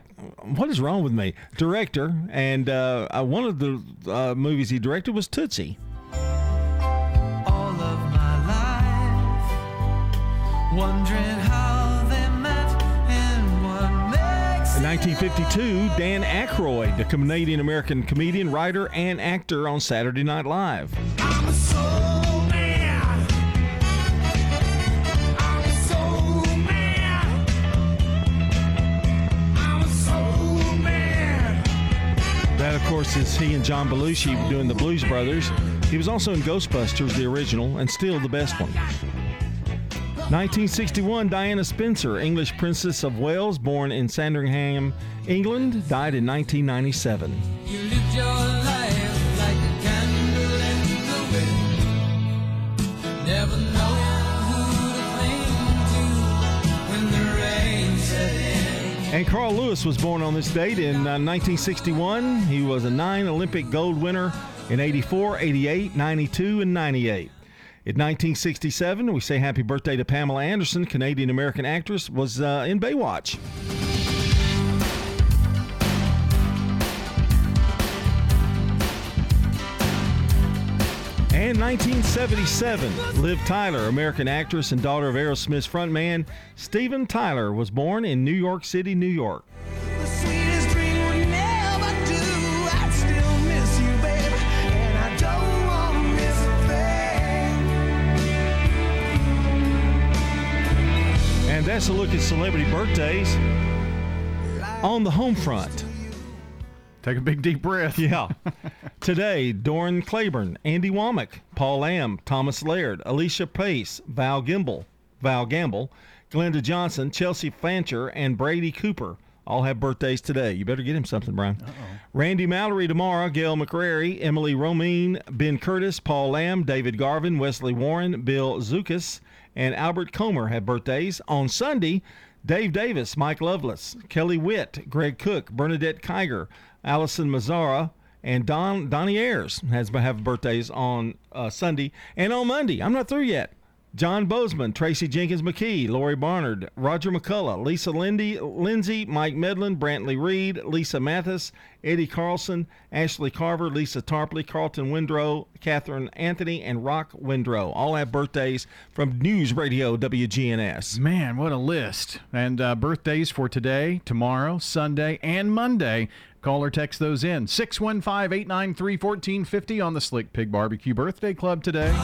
What is wrong with me? Director, and uh, uh, one of the uh, movies he directed was Tootsie. All of my life, wondering 1952, Dan Aykroyd, the Canadian American comedian, writer, and actor on Saturday Night Live. That, of course, is he and John Belushi doing the Blues Brothers. He was also in Ghostbusters, the original, and still the best one. 1961, Diana Spencer, English Princess of Wales, born in Sandringham, England, died in 1997. You lived your life like a candle in the wind. Never knowing who to cling to when the rain set in. And Carl Lewis was born on this date in uh, 1961. He was a nine Olympic gold winner in 84, 88, 92, and 98. In 1967, we say happy birthday to Pamela Anderson, Canadian American actress, was uh, in Baywatch. And 1977, Liv Tyler, American actress and daughter of Aerosmith's frontman Steven Tyler, was born in New York City, New York. That's a look at celebrity birthdays on the home front. Take a big deep breath. Yeah. Today, Doran Claiborne, Andy Womack, Paul Lamb, Thomas Laird, Alicia Pace, Val Gimble, Val Gamble, Glenda Johnson, Chelsea Fancher, and Brady Cooper all have birthdays today. You better get him something, Brian. Randy Mallory tomorrow, Gail McCrary, Emily Romine, Ben Curtis, Paul Lamb, David Garvin, Wesley Warren, Bill Zukas, and Albert Comer have birthdays. On Sunday, Dave Davis, Mike Lovelace, Kelly Witt, Greg Cook, Bernadette Kiger, Allison Mazzara, and Don Donnie Ayers has have birthdays on uh, Sunday and on Monday. I'm not through yet. John Bozeman, Tracy Jenkins McKee, Lori Barnard, Roger McCullough, Lisa Lindy, Lindsay, Mike Medlin, Brantley Reed, Lisa Mathis, Eddie Carlson, Ashley Carver, Lisa Tarpley, Carlton Windrow, Catherine Anthony, and Rock Windrow. All have birthdays from News Radio WGNS. Man, what a list. And uh, birthdays for today, tomorrow, Sunday, and Monday. Call or text those in. 615 893 1450 on the Slick Pig Barbecue Birthday Club today.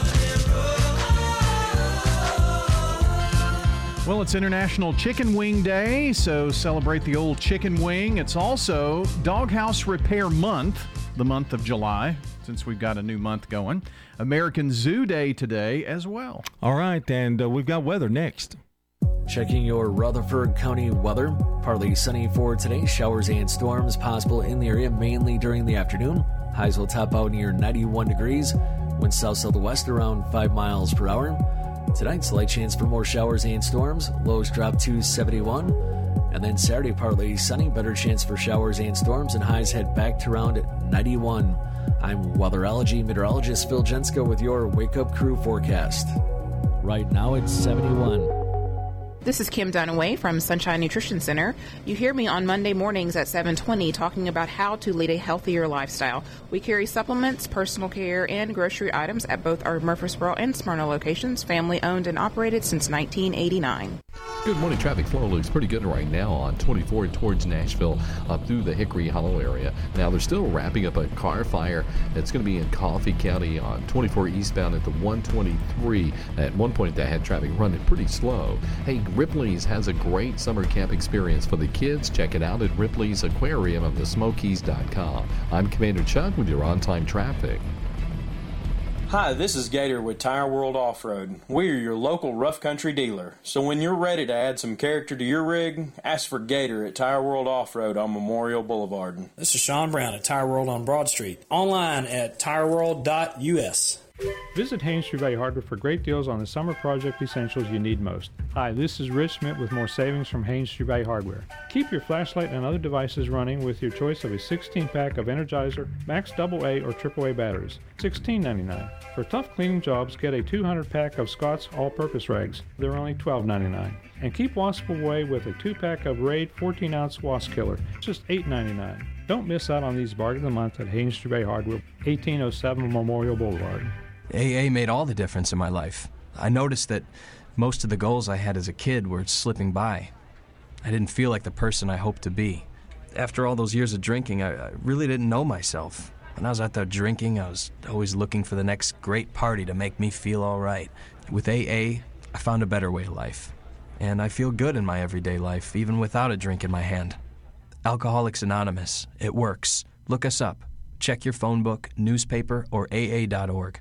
Well, it's International Chicken Wing Day, so celebrate the old chicken wing. It's also Doghouse Repair Month, the month of July, since we've got a new month going. American Zoo Day today as well. All right, and uh, we've got weather next. Checking your Rutherford County weather. Partly sunny for today. Showers and storms possible in the area mainly during the afternoon. Highs will top out near 91 degrees. Wind south southwest around 5 miles per hour. Tonight, slight chance for more showers and storms. Lows drop to 71. And then Saturday, partly sunny. Better chance for showers and storms, and highs head back to around 91. I'm weatherology meteorologist Phil Jensko with your Wake Up Crew forecast. Right now, it's 71. This is Kim Dunaway from Sunshine Nutrition Center. You hear me on Monday mornings at 7:20 talking about how to lead a healthier lifestyle. We carry supplements, personal care, and grocery items at both our Murfreesboro and Smyrna locations, family owned and operated since 1989. Good morning. Traffic flow looks pretty good right now on 24 towards Nashville up through the Hickory Hollow area. Now they're still wrapping up a car fire that's going to be in Coffee County on 24 eastbound at the 123. At one point, they had traffic running pretty slow. Hey, Ripley's has a great summer camp experience for the kids. Check it out at Ripley's Aquarium of the Smokies.com. I'm Commander Chuck with your on-time traffic. Hi, this is Gator with Tire World Off Road. We are your local rough country dealer. So when you're ready to add some character to your rig, ask for Gator at Tire World Off Road on Memorial Boulevard. This is Sean Brown at Tire World on Broad Street. Online at tireworld.us. Visit Haynes Tree Valley Hardware for great deals on the summer project essentials you need most. Hi, this is Rich Smith with more savings from Haynes Tree Valley Hardware. Keep your flashlight and other devices running with your choice of a 16 pack of Energizer, Max AA, or AAA batteries. $16.99. For tough cleaning jobs, get a 200 pack of Scott's all purpose rags. They're only $12.99. And keep wasp away with a 2 pack of Raid 14 ounce wasp killer, just $8.99. Don't miss out on these bargains of the month at Haynes Tree Valley Hardware, 1807 Memorial Boulevard. AA made all the difference in my life. I noticed that most of the goals I had as a kid were slipping by. I didn't feel like the person I hoped to be. After all those years of drinking, I, I really didn't know myself. When I was out there drinking, I was always looking for the next great party to make me feel all right. With AA, I found a better way of life. And I feel good in my everyday life, even without a drink in my hand. Alcoholics Anonymous, it works. Look us up. Check your phone book, newspaper, or AA.org.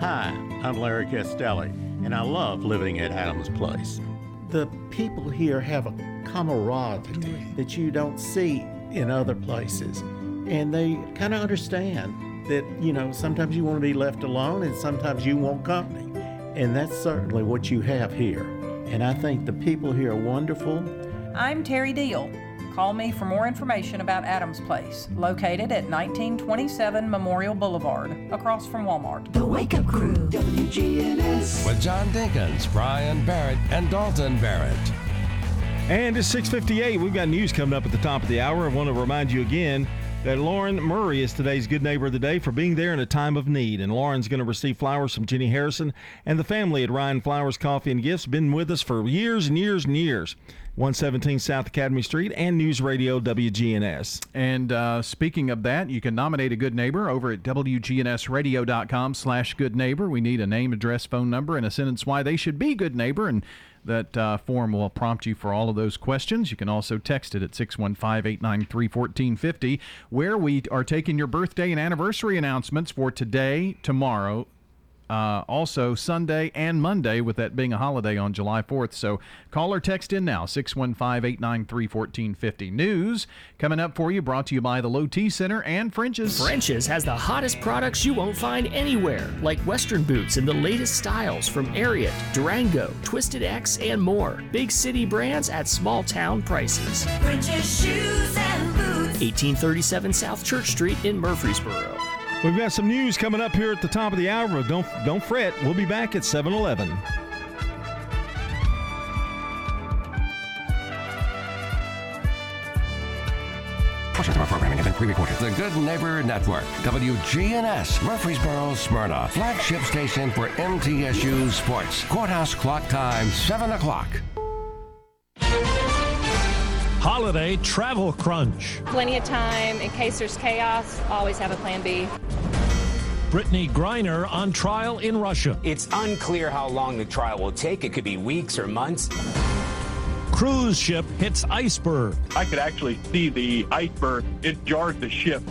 Hi, I'm Larry Castelli, and I love living at Adams Place. The people here have a camaraderie that you don't see in other places, and they kind of understand that, you know, sometimes you want to be left alone and sometimes you want company. And that's certainly what you have here. And I think the people here are wonderful. I'm Terry Deal. Call me for more information about Adams Place, located at 1927 Memorial Boulevard, across from Walmart. The Wake Up Crew, WGNS. With John Dinkins, Brian Barrett, and Dalton Barrett. And it's 6:58. We've got news coming up at the top of the hour. I want to remind you again that Lauren Murray is today's Good Neighbor of the Day for being there in a time of need. And Lauren's going to receive flowers from Jenny Harrison and the family at Ryan Flowers Coffee and Gifts. Been with us for years and years and years. 117 South Academy Street and News Radio WGNS. And uh, speaking of that, you can nominate a good neighbor over at WGNSradio.com slash good neighbor. We need a name, address, phone number, and a sentence why they should be good neighbor. And that uh, form will prompt you for all of those questions. You can also text it at 615 893 1450, where we are taking your birthday and anniversary announcements for today, tomorrow, uh, also Sunday and Monday, with that being a holiday on July 4th. So call or text in now, 615 893 1450. News coming up for you, brought to you by the Low T Center and French's. French's has the hottest products you won't find anywhere, like Western boots in the latest styles from Ariat, Durango, Twisted X, and more. Big city brands at small town prices. French's shoes and boots. 1837 South Church Street in Murfreesboro. We've got some news coming up here at the top of the hour. Don't don't fret. We'll be back at 7-Eleven. Portions of our programming have been pre-recorded. The Good Neighbor Network, WGNS, Murfreesboro, Smyrna, flagship station for MTSU Sports. Courthouse clock time, 7 o'clock. Holiday travel crunch. Plenty of time in case there's chaos. Always have a plan B. Brittney Griner on trial in Russia. It's unclear how long the trial will take. It could be weeks or months. Cruise ship hits iceberg. I could actually see the iceberg. It jarred the ship.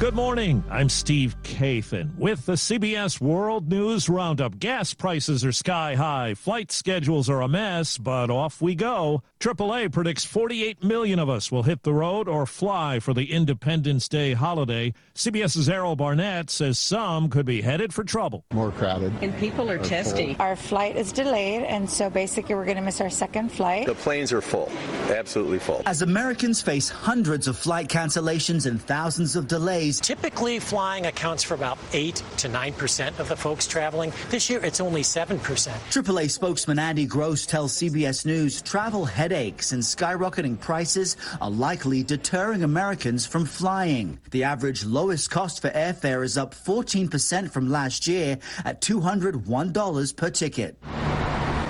Good morning. I'm Steve Kathan with the CBS World News Roundup. Gas prices are sky high. Flight schedules are a mess, but off we go. AAA predicts 48 million of us will hit the road or fly for the Independence Day holiday. CBS's Errol Barnett says some could be headed for trouble. More crowded. And people are testy. Our flight is delayed, and so basically we're going to miss our second flight. The planes are full, absolutely full. As Americans face hundreds of flight cancellations and thousands of delays, Typically, flying accounts for about 8 to 9% of the folks traveling. This year, it's only 7%. AAA spokesman Andy Gross tells CBS News travel headaches and skyrocketing prices are likely deterring Americans from flying. The average lowest cost for airfare is up 14% from last year at $201 per ticket.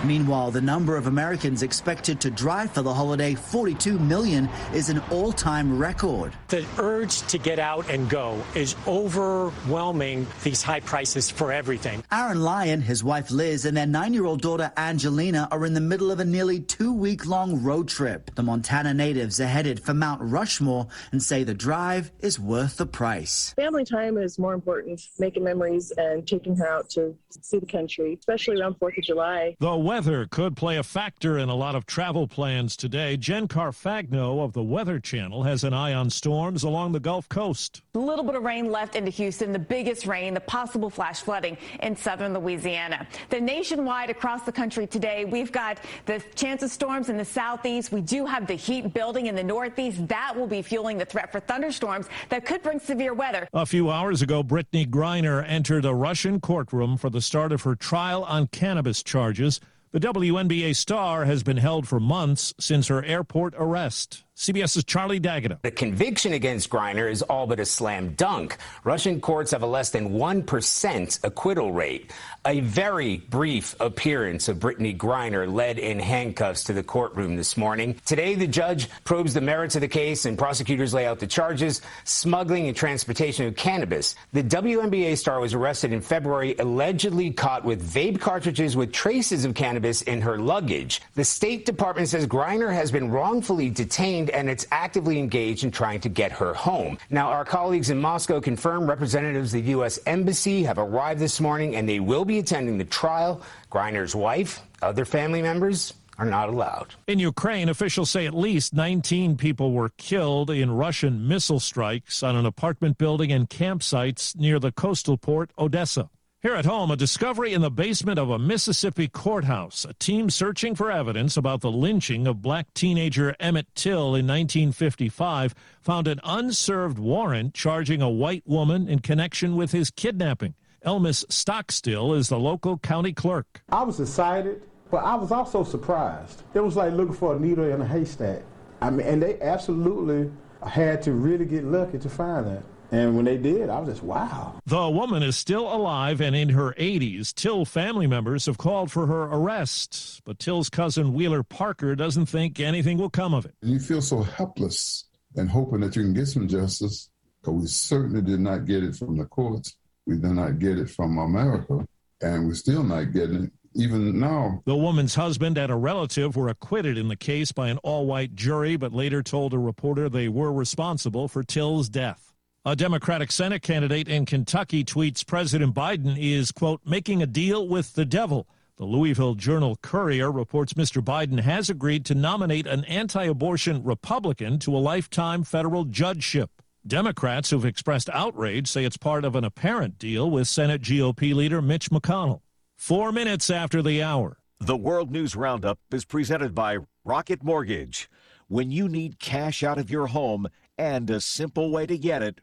Meanwhile, the number of Americans expected to drive for the holiday, 42 million, is an all time record. The urge to get out and go is overwhelming these high prices for everything. Aaron Lyon, his wife Liz, and their nine year old daughter Angelina are in the middle of a nearly two week long road trip. The Montana natives are headed for Mount Rushmore and say the drive is worth the price. Family time is more important, making memories and taking her out to see the country, especially around 4th of July. The weather could play a factor in a lot of travel plans today. Jen Carfagno of the Weather Channel has an eye on storms along the Gulf Coast. A little bit of rain left into Houston, the biggest rain, the possible flash flooding in southern Louisiana. The nationwide across the country today, we've got the chance of storms in the southeast. We do have the heat building in the northeast. That will be fueling the threat for thunderstorms that could bring severe weather. A few hours ago, Brittney Griner entered a Russian courtroom for the start of her trial on cannabis charges. The WNBA star has been held for months since her airport arrest. CBS's Charlie D'Agata. The conviction against Griner is all but a slam dunk. Russian courts have a less than 1% acquittal rate. A very brief appearance of Brittney Griner led in handcuffs to the courtroom this morning. Today, the judge probes the merits of the case and prosecutors lay out the charges smuggling and transportation of cannabis. The WNBA star was arrested in February, allegedly caught with vape cartridges with traces of cannabis in her luggage. The State Department says Griner has been wrongfully detained and it's actively engaged in trying to get her home. Now, our colleagues in Moscow confirm representatives of the U.S. Embassy have arrived this morning and they will be attending the trial. Griner's wife, other family members, are not allowed. In Ukraine, officials say at least 19 people were killed in Russian missile strikes on an apartment building and campsites near the coastal port Odessa. Here at home, a discovery in the basement of a Mississippi courthouse. A team searching for evidence about the lynching of black teenager Emmett Till in 1955 found an unserved warrant charging a white woman in connection with his kidnapping. Elmis Stockstill is the local county clerk. I was excited, but I was also surprised. It was like looking for a needle in a haystack. I mean, and they absolutely had to really get lucky to find that. And when they did, I was just, wow. The woman is still alive and in her 80s. Till family members have called for her arrest, but Till's cousin Wheeler Parker doesn't think anything will come of it. You feel so helpless and hoping that you can get some justice, because we certainly did not get it from the courts. We did not get it from America, and we're still not getting it even now. The woman's husband and a relative were acquitted in the case by an all white jury, but later told a reporter they were responsible for Till's death. A Democratic Senate candidate in Kentucky tweets President Biden is, quote, making a deal with the devil. The Louisville Journal Courier reports Mr. Biden has agreed to nominate an anti abortion Republican to a lifetime federal judgeship. Democrats who've expressed outrage say it's part of an apparent deal with Senate GOP leader Mitch McConnell. Four minutes after the hour. The World News Roundup is presented by Rocket Mortgage. When you need cash out of your home and a simple way to get it,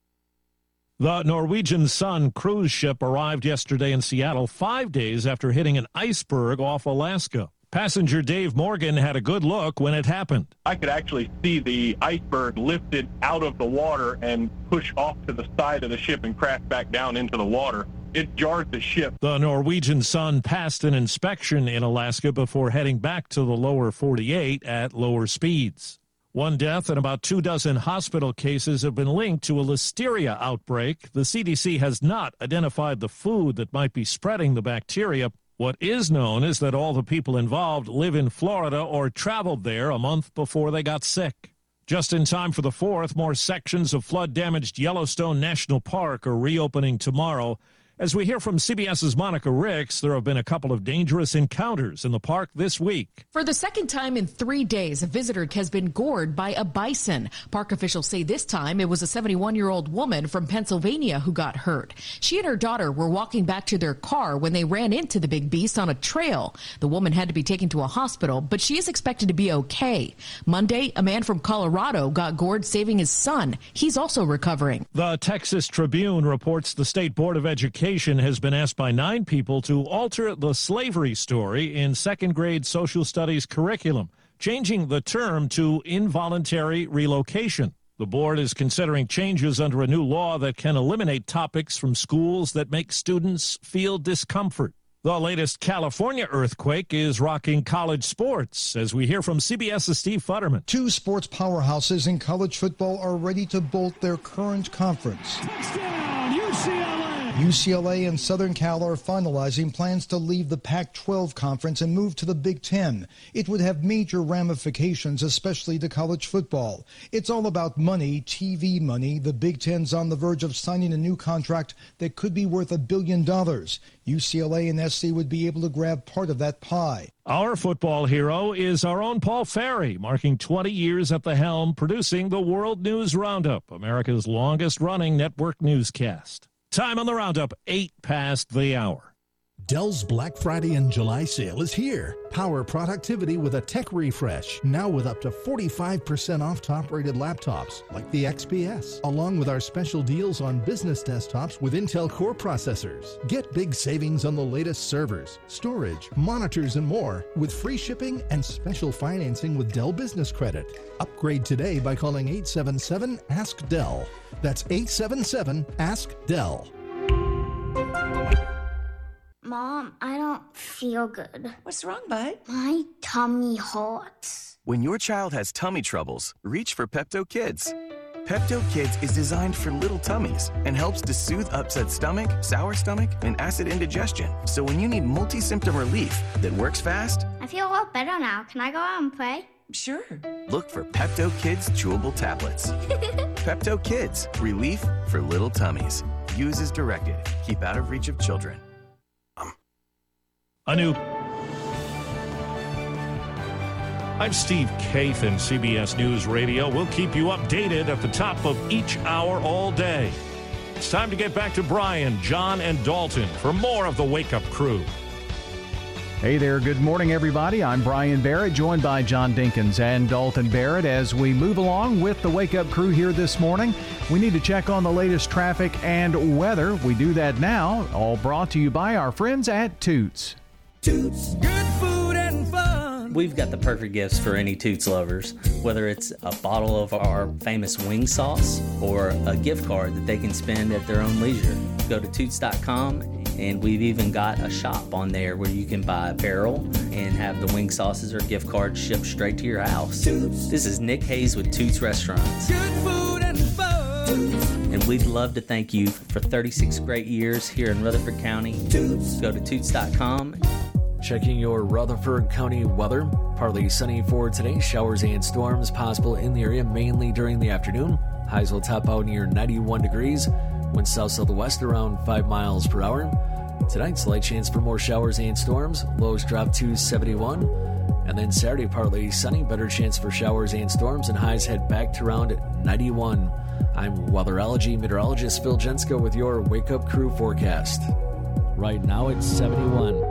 The Norwegian Sun cruise ship arrived yesterday in Seattle five days after hitting an iceberg off Alaska. Passenger Dave Morgan had a good look when it happened. I could actually see the iceberg lifted out of the water and push off to the side of the ship and crash back down into the water. It jarred the ship. The Norwegian Sun passed an inspection in Alaska before heading back to the lower 48 at lower speeds. One death and about two dozen hospital cases have been linked to a listeria outbreak. The CDC has not identified the food that might be spreading the bacteria. What is known is that all the people involved live in Florida or traveled there a month before they got sick. Just in time for the 4th, more sections of flood damaged Yellowstone National Park are reopening tomorrow. As we hear from CBS's Monica Ricks, there have been a couple of dangerous encounters in the park this week. For the second time in three days, a visitor has been gored by a bison. Park officials say this time it was a 71 year old woman from Pennsylvania who got hurt. She and her daughter were walking back to their car when they ran into the big beast on a trail. The woman had to be taken to a hospital, but she is expected to be okay. Monday, a man from Colorado got gored saving his son. He's also recovering. The Texas Tribune reports the State Board of Education has been asked by nine people to alter the slavery story in second grade social studies curriculum, changing the term to involuntary relocation. The board is considering changes under a new law that can eliminate topics from schools that make students feel discomfort. The latest California earthquake is rocking college sports, as we hear from CBS's Steve Futterman. Two sports powerhouses in college football are ready to bolt their current conference. Touchdown, UCLA! UCLA and Southern Cal are finalizing plans to leave the Pac 12 conference and move to the Big Ten. It would have major ramifications, especially to college football. It's all about money, TV money. The Big Ten's on the verge of signing a new contract that could be worth a billion dollars. UCLA and SC would be able to grab part of that pie. Our football hero is our own Paul Ferry, marking 20 years at the helm, producing the World News Roundup, America's longest running network newscast. Time on the roundup, eight past the hour. Dell's Black Friday and July sale is here. Power productivity with a tech refresh, now with up to 45% off top rated laptops like the XPS, along with our special deals on business desktops with Intel Core processors. Get big savings on the latest servers, storage, monitors, and more with free shipping and special financing with Dell Business Credit. Upgrade today by calling 877 Ask Dell. That's 877 Ask Dell. Mom, I don't feel good. What's wrong, bud? My tummy hurts. When your child has tummy troubles, reach for Pepto Kids. Pepto Kids is designed for little tummies and helps to soothe upset stomach, sour stomach, and acid indigestion. So when you need multi symptom relief that works fast, I feel a lot better now. Can I go out and play? Sure. Look for Pepto Kids chewable tablets. Pepto Kids, relief for little tummies. Use as directed. Keep out of reach of children. A new. I'm Steve Kathan CBS News Radio. We'll keep you updated at the top of each hour all day. It's time to get back to Brian, John, and Dalton for more of the Wake Up Crew. Hey there, good morning, everybody. I'm Brian Barrett, joined by John Dinkins and Dalton Barrett. As we move along with the Wake Up Crew here this morning, we need to check on the latest traffic and weather. We do that now, all brought to you by our friends at Toots. Toots, good food and fun. We've got the perfect gifts for any Toots lovers, whether it's a bottle of our famous wing sauce or a gift card that they can spend at their own leisure. Go to Toots.com and we've even got a shop on there where you can buy apparel and have the wing sauces or gift cards shipped straight to your house. Toots. This is Nick Hayes with Toots Restaurants. Good food and fun. Toots. And we'd love to thank you for 36 great years here in Rutherford County. Toots. Go to Toots.com. Checking your Rutherford County weather. Partly sunny for today. Showers and storms possible in the area mainly during the afternoon. Highs will top out near 91 degrees. Winds south southwest around 5 miles per hour. Tonight, slight chance for more showers and storms. Lows drop to 71. And then Saturday, partly sunny, better chance for showers and storms, and highs head back to around 91. I'm weatherology meteorologist Phil Jensko with your Wake Up Crew forecast. Right now it's 71.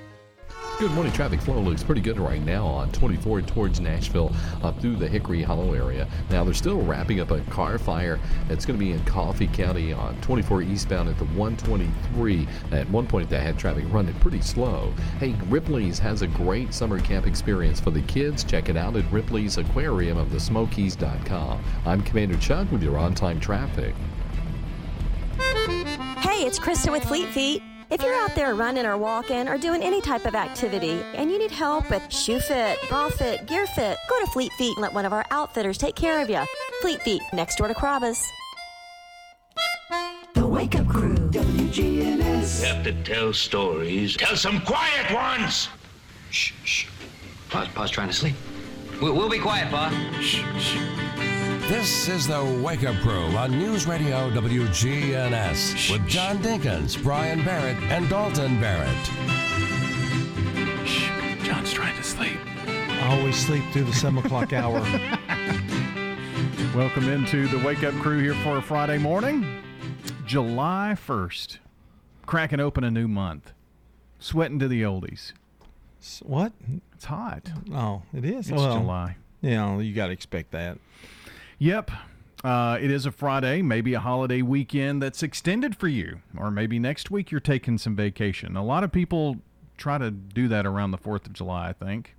Good morning. Traffic flow looks pretty good right now on 24 towards Nashville up through the Hickory Hollow area. Now, they're still wrapping up a car fire that's going to be in Coffee County on 24 eastbound at the 123. At one point, they had traffic running pretty slow. Hey, Ripley's has a great summer camp experience for the kids. Check it out at Ripley's Aquarium of the Smokies.com. I'm Commander Chuck with your on time traffic. Hey, it's Krista with Fleet Feet. If you're out there running or walking or doing any type of activity and you need help with shoe fit, bra fit, gear fit, go to Fleet Feet and let one of our outfitters take care of you. Fleet Feet, next door to Carrabba's. The Wake Up Crew, WGNS. You have to tell stories. Tell some quiet ones! Shh, shh. Pa's, Pa's trying to sleep. We'll, we'll be quiet, Pa. Shh, shh. This is the Wake Up Crew on News Radio WGNS with John Dinkins, Brian Barrett, and Dalton Barrett. Shh, John's trying to sleep. I always sleep through the 7 o'clock hour. Welcome into the Wake Up Crew here for a Friday morning, July 1st. Cracking open a new month. Sweating to the oldies. What? It's hot. Oh, it is? It's well, July. Yeah, you got to expect that. Yep. Uh, it is a Friday, maybe a holiday weekend that's extended for you, or maybe next week you're taking some vacation. A lot of people try to do that around the 4th of July, I think.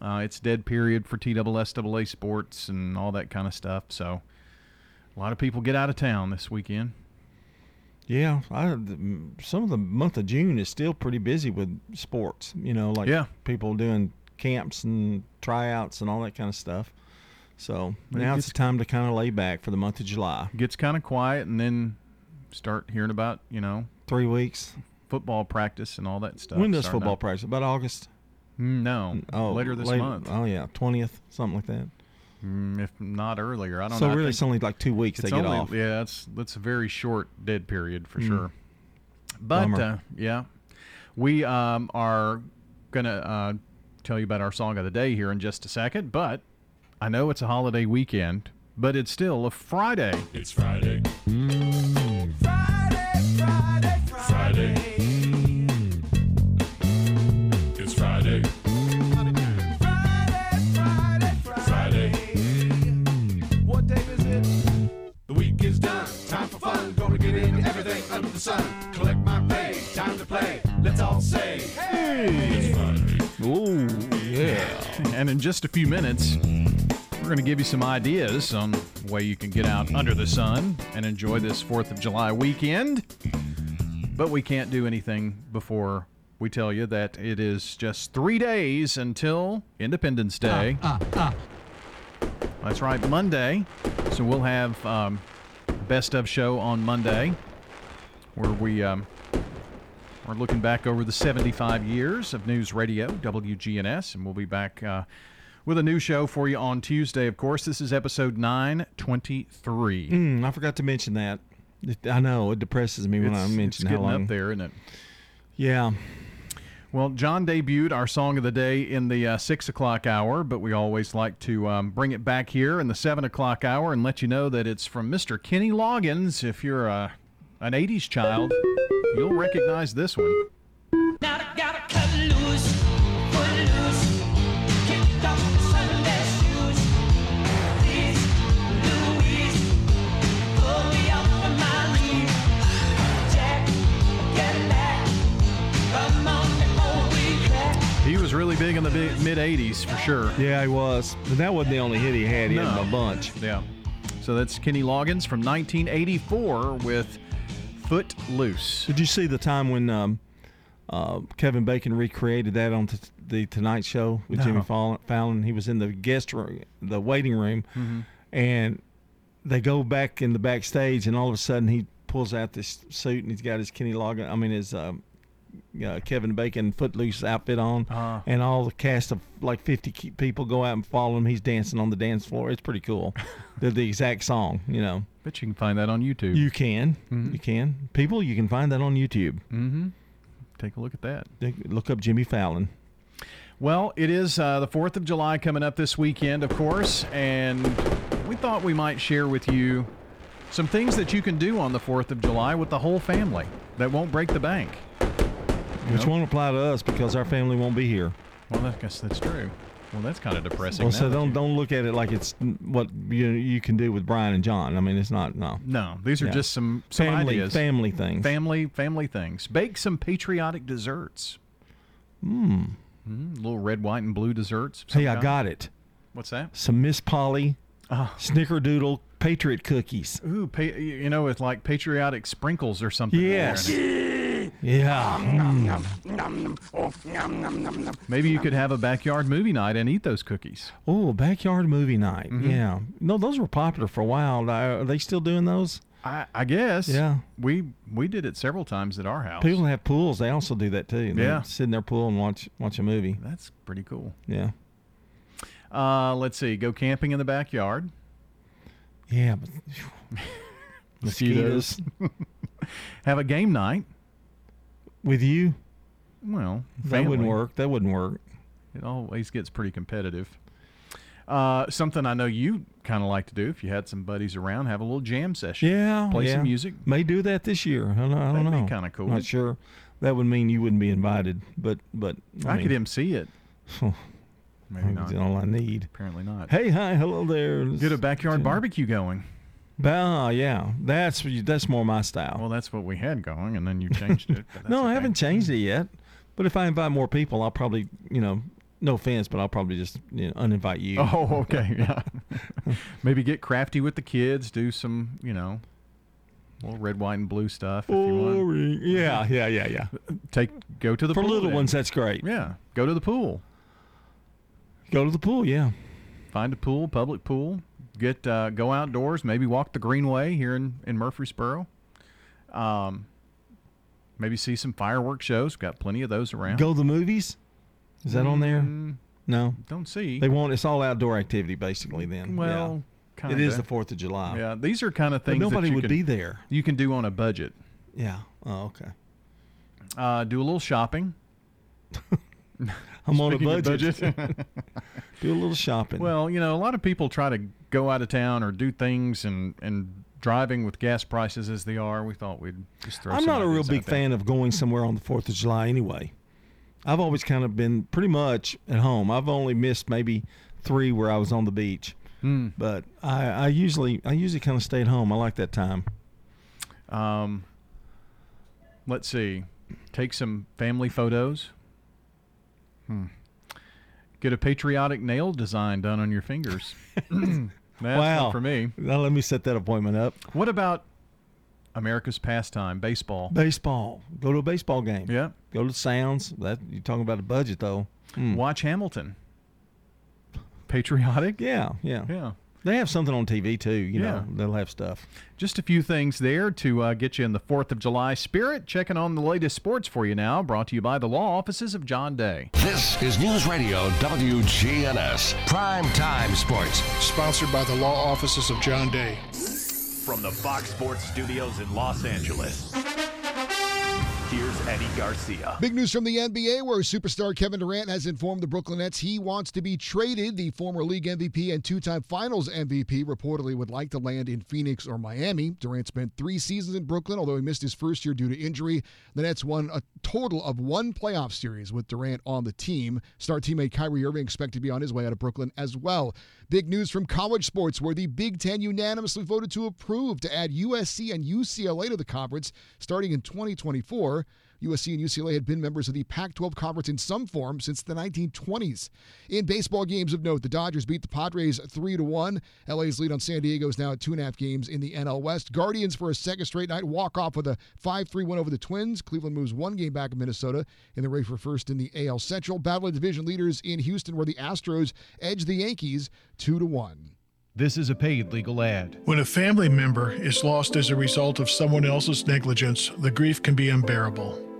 Uh, it's dead period for TSSAA sports and all that kind of stuff. So a lot of people get out of town this weekend. Yeah, I, some of the month of June is still pretty busy with sports. You know, like yeah. people doing camps and tryouts and all that kind of stuff. So it now gets- it's time to kind of lay back for the month of July. Gets kind of quiet, and then start hearing about you know Three weeks. football practice and all that stuff. when does football up. practice? About August? Mm, No, Oh, later this month. Oh yeah, twentieth, something like that. Mm, if not earlier. I don't So know. Really, it's only like two weeks they get only- off. Yeah, that's that's a very short dead period for Mm. sure. But uh, yeah, we um, are gonna uh, tell you about our song of the day here in just a second. But I know it's a holiday weekend, but it's still a Friday. It's Friday. Mm. Friday. Friday mm. It's Friday. Friday. What day is it? The week is done. Time for fun. Gonna get into everything under the sun. Collect my pay. Time to play. Let's all say, Hey! Ooh, yeah. And in just a few minutes, we're going to give you some ideas on the way you can get out under the sun and enjoy this 4th of July weekend. But we can't do anything before we tell you that it is just three days until Independence Day. That's right, Monday. So we'll have um, best of show on Monday, where we um, we're looking back over the 75 years of news radio WGNS, and we'll be back uh, with a new show for you on Tuesday. Of course, this is episode 923. Mm, I forgot to mention that. I know it depresses me when I It's- mention it's how long. up there, isn't it? Yeah. Well, John debuted our song of the day in the uh, six o'clock hour, but we always like to um, bring it back here in the seven o'clock hour and let you know that it's from Mr. Kenny Loggins. If you're uh, an '80s child, you'll recognize this one. Now I gotta cut loose, put loose, kick off the Sunday shoes. Please, Louise, pull me up on my knees. Jack, get back, come on before we crack. He was really big in the mid '80s for sure. Yeah, he was. But that wasn't the only hit he had. He had a bunch. Yeah. So that's Kenny Loggins from 1984 with "Foot Loose." Did you see the time when um, uh, Kevin Bacon recreated that on t- the Tonight Show with No. Jimmy Fallon, Fallon? He was in the guest room, the waiting room, Mhm. and they go back in the backstage, and all of a sudden he pulls out this suit and he's got his Kenny Loggins, I mean his um, uh, Kevin Bacon Footloose outfit on, Uh-huh. and all the cast of like 50 people go out and follow him. He's dancing on the dance floor. It's pretty cool. They're the exact song, you know. Bet you can find that on YouTube. You can, you can. People, you can find that on YouTube. Mm-hmm. Take a look at that. Look up Jimmy Fallon. Well, it is uh, the 4th of July coming up this weekend, of course, and we thought we might share with you some things that you can do on the 4th of July with the whole family that won't break the bank. Which know? won't apply to us because our family won't be here. Well, I guess that's true. Well, that's kind of depressing. Well, now so don't don't look at it like it's what you you can do with Brian and John. I mean, it's not no. No, these are Yeah. just some, some family ideas. family things. Family family things. Bake some patriotic desserts. Hmm. Mm, little red, white, and blue desserts. Hey, I kind. got it. What's that? Some Miss Polly Ah. Snickerdoodle Patriot cookies. Ooh, pa- you know, with like patriotic sprinkles or something. Yes. There in it. Yeah. Maybe you could have a backyard movie night and eat those cookies. Oh, backyard movie night. Mhm. Yeah. No, those were popular for a while. Are they still doing those? I, I guess. Yeah. We we did it several times at our house. People have pools. They also do that too. They Yeah. sit in their pool and watch watch a movie. That's pretty cool. Yeah. Uh, let's see. Go camping in the backyard. Yeah, but Mosquitoes. have a game night with you. Well, That wouldn't work. That wouldn't work. It always gets pretty competitive. Uh, something I know you kind of like to do if you had some buddies around, have a little jam session. Yeah. Play yeah. some music. May do that this year. I don't, I don't That'd be know. kinda cool. Not sure. That would mean you wouldn't be invited, but but I, mean, could MC it. Maybe not. All I need. Apparently not. Hey, hi, hello there. Get a backyard barbecue going. Ah, yeah. That's that's more my style. Well, that's what we had going, and then you changed it. no, I haven't changed it yet. But if I invite more people, I'll probably, you know, no offense, but I'll probably just you know, uninvite you. Oh, okay. Yeah. Maybe get crafty with the kids. Do some, you know, little red, white, and blue stuff if you want. Yeah, yeah, yeah, yeah. Take go to the For pool little then. ones, that's great. Yeah, go to the pool. Go to the pool. Yeah. Find a pool, public pool. Get uh, go outdoors. Maybe walk the Greenway here in in Murfreesboro. Um, maybe see some fireworks shows. Got plenty of those around. Go to the movies. Is that on there? Mm, No. Don't see. They want it's all outdoor activity basically. Then. Well, yeah. kinda. it is the Fourth of July. Yeah, these are kind of But things. that nobody would can- be there. You can do on a budget. Yeah. Oh, okay. Uh, do a little shopping. I'm on a budget. budget. Do a little shopping. Well, you know, a lot of people try to go out of town or do things and and driving with gas prices as they are. We thought we'd just throw. I'm not a real big fan of going somewhere on the Fourth of July anyway. I've always kind of been pretty much at home. I've only missed maybe three where I was on the beach, Hmm. but I, I usually I usually kind of stay at home. I like that time. Um, let's see. Take some family photos. Hmm. Get a patriotic nail design done on your fingers. That's wow, for me. Now let me set that appointment up. What about America's pastime, baseball? Baseball. Go to a baseball game. Yeah. Go to the Sounds. That you're talking about a budget though. Hmm. Watch Hamilton. Patriotic? Yeah, yeah, Yeah. They have something on TV too. You Yeah. know, they'll have stuff. Just a few things there to uh, get you in the 4th of July spirit. Checking on the latest sports for you now. Brought to you by the law offices of John Day. This is News Radio WGNS Prime Time Sports. Sponsored by the law offices of John Day. From the Fox Sports Studios in Los Angeles, here's Eddie Garcia. Big news from the NBA where superstar Kevin Durant has informed the Brooklyn Nets he wants to be traded. The former league MVP and two time finals MVP reportedly would like to land in Phoenix or Miami. Durant spent three seasons in Brooklyn, although he missed his first year due to injury. The Nets won a total of one playoff series with Durant on the team. Star teammate Kyrie Irving expected to be on his way out of Brooklyn as well. Big news from college sports where the Big Ten unanimously voted to approve to add USC and UCLA to the conference starting in 2024. USC and UCLA had been members of the Pac 12 conference in some form since the 1920s. In baseball games of note, the Dodgers beat the Padres 3 to 1. LA's lead on San Diego is now at two and a half games in the NL West. Guardians for a second straight night walk off with a 5 3 win over the Twins. Cleveland moves one game back of Minnesota in the race for first in the AL Central. Battle of division leaders in Houston, where the Astros edge the Yankees 2 to 1. This is a paid legal ad. When a family member is lost as a result of someone else's negligence, the grief can be unbearable.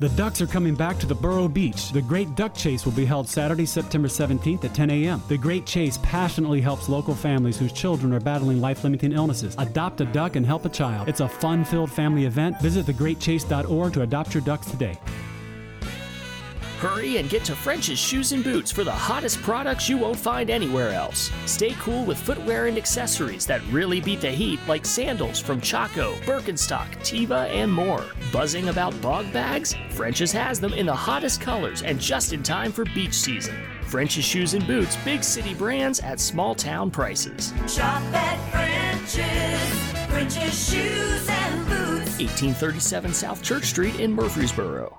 The Ducks are coming back to the Borough Beach. The Great Duck Chase will be held Saturday, September 17th at 10 a.m. The Great Chase passionately helps local families whose children are battling life limiting illnesses. Adopt a duck and help a child. It's a fun filled family event. Visit thegreatchase.org to adopt your ducks today. Hurry and get to French's Shoes and Boots for the hottest products you won't find anywhere else. Stay cool with footwear and accessories that really beat the heat, like sandals from Chaco, Birkenstock, Teva, and more. Buzzing about Bogg Bags? French's has them in the hottest colors and just in time for beach season. French's Shoes and Boots, big city brands at small town prices. Shop at French's. French's Shoes and Boots. 1837 South Church Street in Murfreesboro.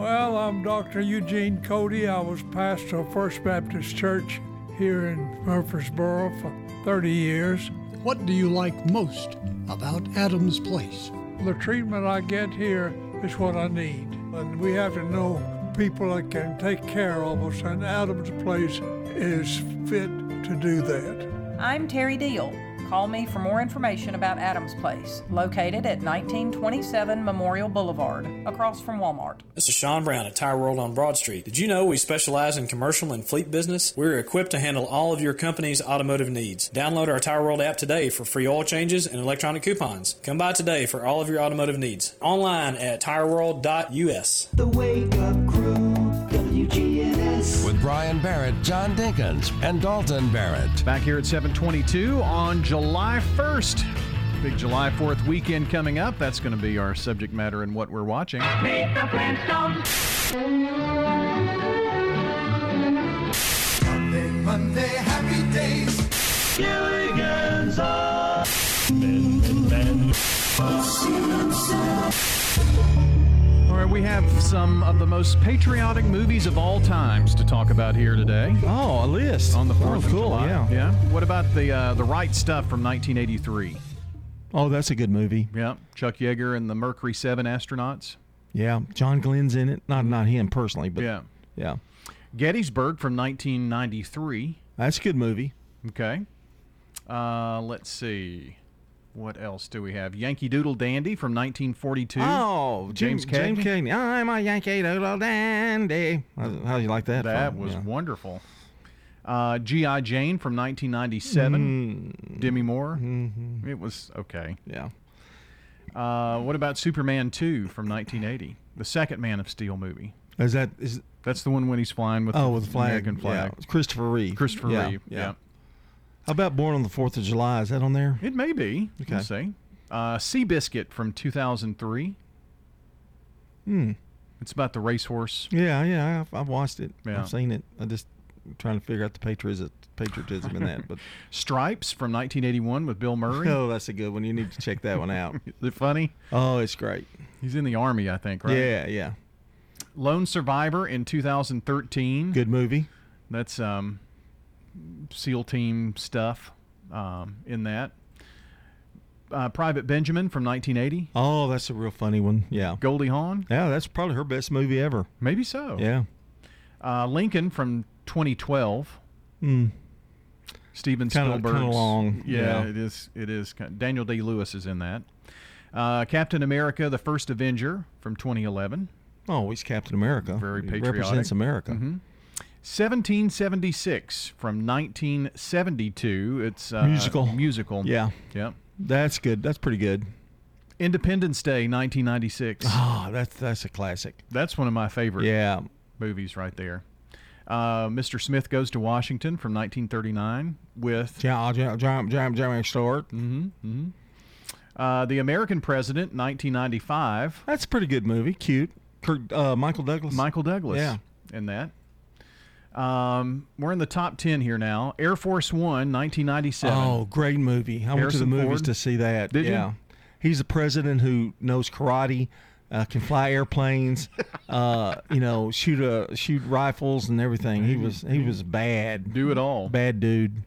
Well, I'm Dr. Eugene Cody. I was pastor of First Baptist Church here in Murfreesboro for 30 years. What do you like most about Adams Place? The treatment I get here is what I need. And we have to know people that can take care of us, and Adams Place is fit to do that. I'm Terry Deal. Call me for more information about Adams Place, located at 1927 Memorial Boulevard, across from Walmart. This is Sean Brown at Tire World on Broad Street. Did you know we specialize in commercial and fleet business? We're equipped to handle all of your company's automotive needs. Download our Tire World app today for free oil changes and electronic coupons. Come by today for all of your automotive needs. Online at tireworld.us. The Wake Up Crew, WGNS. With Brian Barrett, John Dinkins, and Dalton Barrett. Back here at 722 on July 1st. Big July 4th weekend coming up. That's going to be our subject matter and what we're watching. Meet the Monday, Monday, happy days. Gilligan's Island. Ben, Ben, All right, we have some of the most patriotic movies of all times to talk about here today. Oh, a list on the Oh, 4th of cool, July. yeah. yeah. What about the uh, the Right Stuff from 1983? Oh, that's a good movie. Yeah, Chuck Yeager and the Mercury Seven astronauts. Yeah, John Glenn's in it. Not not him personally, but Yeah. yeah. Gettysburg from 1993. That's a good movie. Okay. Uh, let's see. What else do we have? Yankee Doodle Dandy from 1942. Oh, James James Cagney. Cagney. I'm a Yankee Doodle Dandy. How, do you like that? That was Yeah. wonderful. Uh, G.I. Jane from 1997. Demi Moore. Mhm. It was okay. Yeah. Uh, what about Superman 2 from 1980? The second Man of Steel movie. Is that is That's the one when he's flying with oh the with the flag? American flag. Yeah. Christopher Reeve. Christopher yeah, Reeve. Yeah. How about Born on the Fourth of July? Is that on there? It may be. Okay. We'll see. Uh, Seabiscuit from 2003. Hmm. It's about the racehorse. Yeah, yeah. I've, I've watched it. Yeah. I've seen it. I just trying to figure out the patriotism patriotism in that. But Stripes from 1981 with Bill Murray. oh, that's a good one. You need to check that one out. Is it funny? Oh, it's great. He's in the army, I think, right? Yeah, yeah. Lone Survivor in 2013. Good movie. That's um, SEAL team stuff um, in that. Uh, Private Benjamin from 1980. Oh, that's a real funny one. Yeah. Goldie Hawn. Yeah, that's probably her best movie ever. Maybe so. Yeah. Uh, Lincoln from 2012. Hmm. Steven Spielberg. kinda long, Yeah, yeah. it is. It is. Daniel Day Lewis is in that. Uh, Captain America: The First Avenger from 2011. Oh, he's Captain America. Very He patriotic. Represents America. Mhm. 1776 from 1972. It's uh, Musical. Musical. Yeah. Yep. That's good. That's pretty good. Independence Day, 1996. Oh, that's that's a classic. That's one of my favorite Yeah. movies right there. Uh, Mr. Smith Goes to Washington from 1939 with jam, jam, jam, jam Stewart. hmm hmm Uh, The American President, 1995. That's a pretty good movie. Cute. Kirk, uh, Michael Douglas. Michael Douglas. Yeah. In that. Um, we're in the top 10 here now. Air Force One, 1997. Oh, great movie. I went to the movies Ford? to see that. Did you? yeah. He's the president who knows karate, uh, can fly airplanes, uh, you know, shoot a shoot rifles and everything. He was he was bad. Do it all. Bad dude.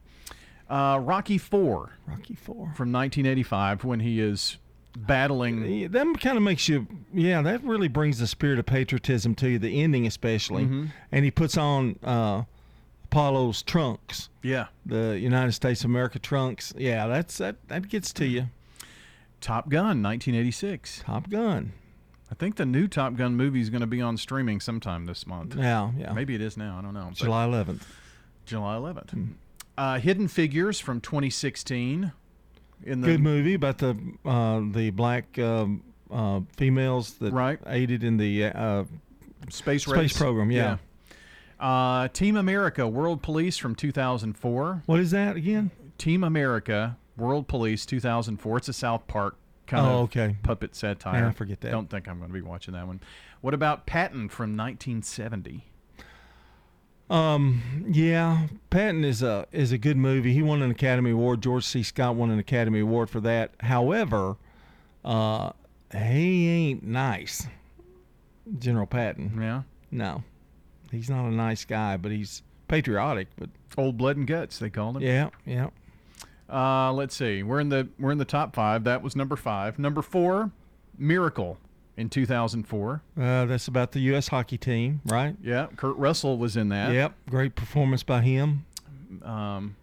Uh, Rocky Four. Rocky Four from 1985 when he is battling. That kind of makes you, yeah, that really brings the spirit of patriotism to you, the ending especially. Mhm. And he puts on uh, Apollo's trunks. Yeah. The United States of America trunks. Yeah, that's that, that gets to you. Top Gun, 1986. Top Gun. I think the new Top Gun movie is going to be on streaming sometime this month. Yeah, yeah. Maybe it is now. I don't know. July 11th. July 11th. Uh, Hidden Figures from 2016. In the Good movie about the uh, the black um, uh, females that Right. aided in the uh, space space race. program. Yeah. Uh, Team America World Police from 2004. What is that again? Team America World Police 2004. It's a South Park kind Oh, of okay. puppet satire. Yeah, I forget that. Don't think I'm going to be watching that one. What about Patton from 1970? Um, yeah, Patton is a is a good movie. He won an Academy Award. George C. Scott won an Academy Award for that. However, uh, he ain't nice. General Patton. Yeah. No, he's not a nice guy, but he's patriotic. But Old Blood and Guts, they called him. yeah, yeah. Uh, let's see. We're in the we're in the top five. That was number five. Number four, Miracle in 2004. Uh, that's about the U.S. hockey team, right? Yeah, Kurt Russell was in that. Yep, great performance by him. Um,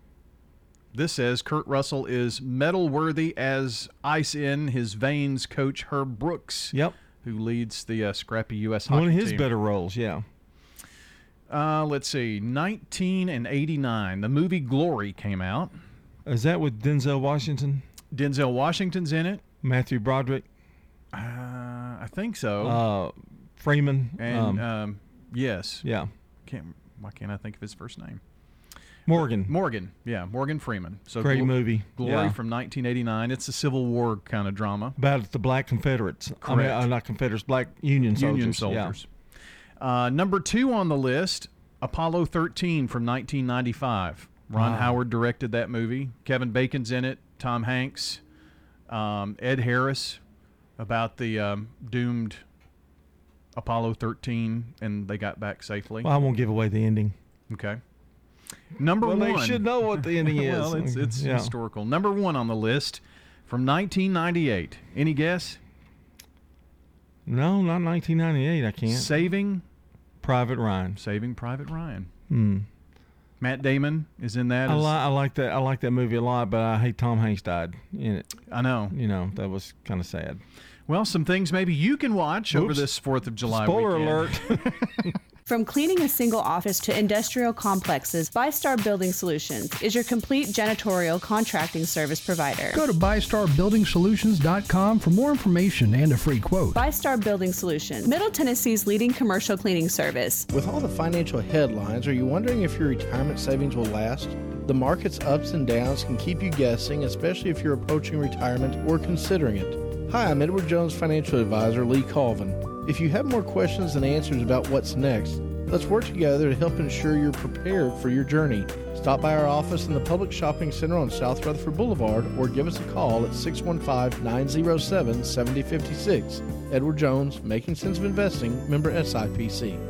this says Kurt Russell is medal worthy as ice in his veins coach Herb Brooks. Yep. Who leads the uh, scrappy U.S. hockey team. One of his team. better roles, yeah. Uh, let's see. 19 and 89. The movie Glory came out. Is that with Denzel Washington, Denzel Washington's in it. Matthew Broderick, Uh, I think so. uh, Freeman? and um, um, yes. yeah, Can't. Why can't I think of his first name? Morgan. Morgan, yeah, Morgan Freeman. So Great movie, Glory yeah. from 1989. It's a Civil War kind of drama. about the Black Confederates. I mean, uh, not Confederates, Black Union soldiers. Union yeah. soldiers. Uh, number two on the list, Apollo 13 from 1995. Ron Wow. Howard directed that movie. Kevin Bacon's in it. Tom Hanks, um, Ed Harris, about the um, doomed Apollo 13, and they got back safely. Well, I won't give away the ending. Okay. Number Well, one. they should know what the ending is. well, it's, it's Yeah. historical. Number one on the list from 1998. Any guess? No, not 1998. I can't. Saving Private Ryan. Saving Private Ryan. Hmm. Matt Damon is in that. I, as- li- I like that. I like that movie a lot, but I hate Tom Hanks died in it. I know. You know that was kind of sad. Well, some things maybe you can watch over this Fourth of July. Spoiler weekend. alert. From cleaning a single office to industrial complexes, ByStar Building Solutions is your complete janitorial contracting service provider. Go to BystarBuildingSolutions.com for more information and a free quote. ByStar Building Solutions, Middle Tennessee's leading commercial cleaning service. With all the financial headlines, are you wondering if your retirement savings will last? The market's ups and downs can keep you guessing, especially if you're approaching retirement or considering it. Hi, I'm Edward Jones financial advisor Lee Colvin. If you have more questions than answers about what's next, let's work together to help ensure you're prepared for your journey. Stop by our office in the Public Shopping Center on South Rutherford Boulevard or give us a call at 615 907 7056. Edward Jones, Making Sense of Investing, member SIPC.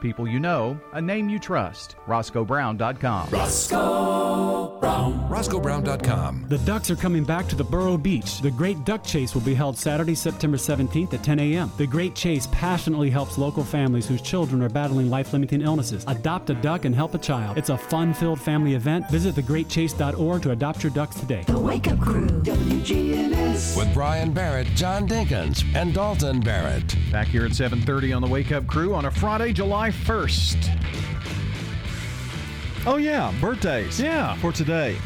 People you know, a name you trust. RoscoeBrown.com. Roscoe Brown. RoscoeBrown.com. The Ducks are coming back to the Borough Beach. The Great Duck Chase will be held Saturday, September 17th at 10 a.m. The Great Chase passionately helps local families whose children are battling life limiting illnesses. Adopt a duck and help a child. It's a fun filled family event. Visit thegreatchase.org to adopt your ducks today. The Wake Up Crew, WGNS. With Brian Barrett, John Dinkins, and Dalton Barrett. Back here at 7:30 on the Wake Up Crew on a Friday, July 1st. Oh yeah, birthdays. Yeah. For today,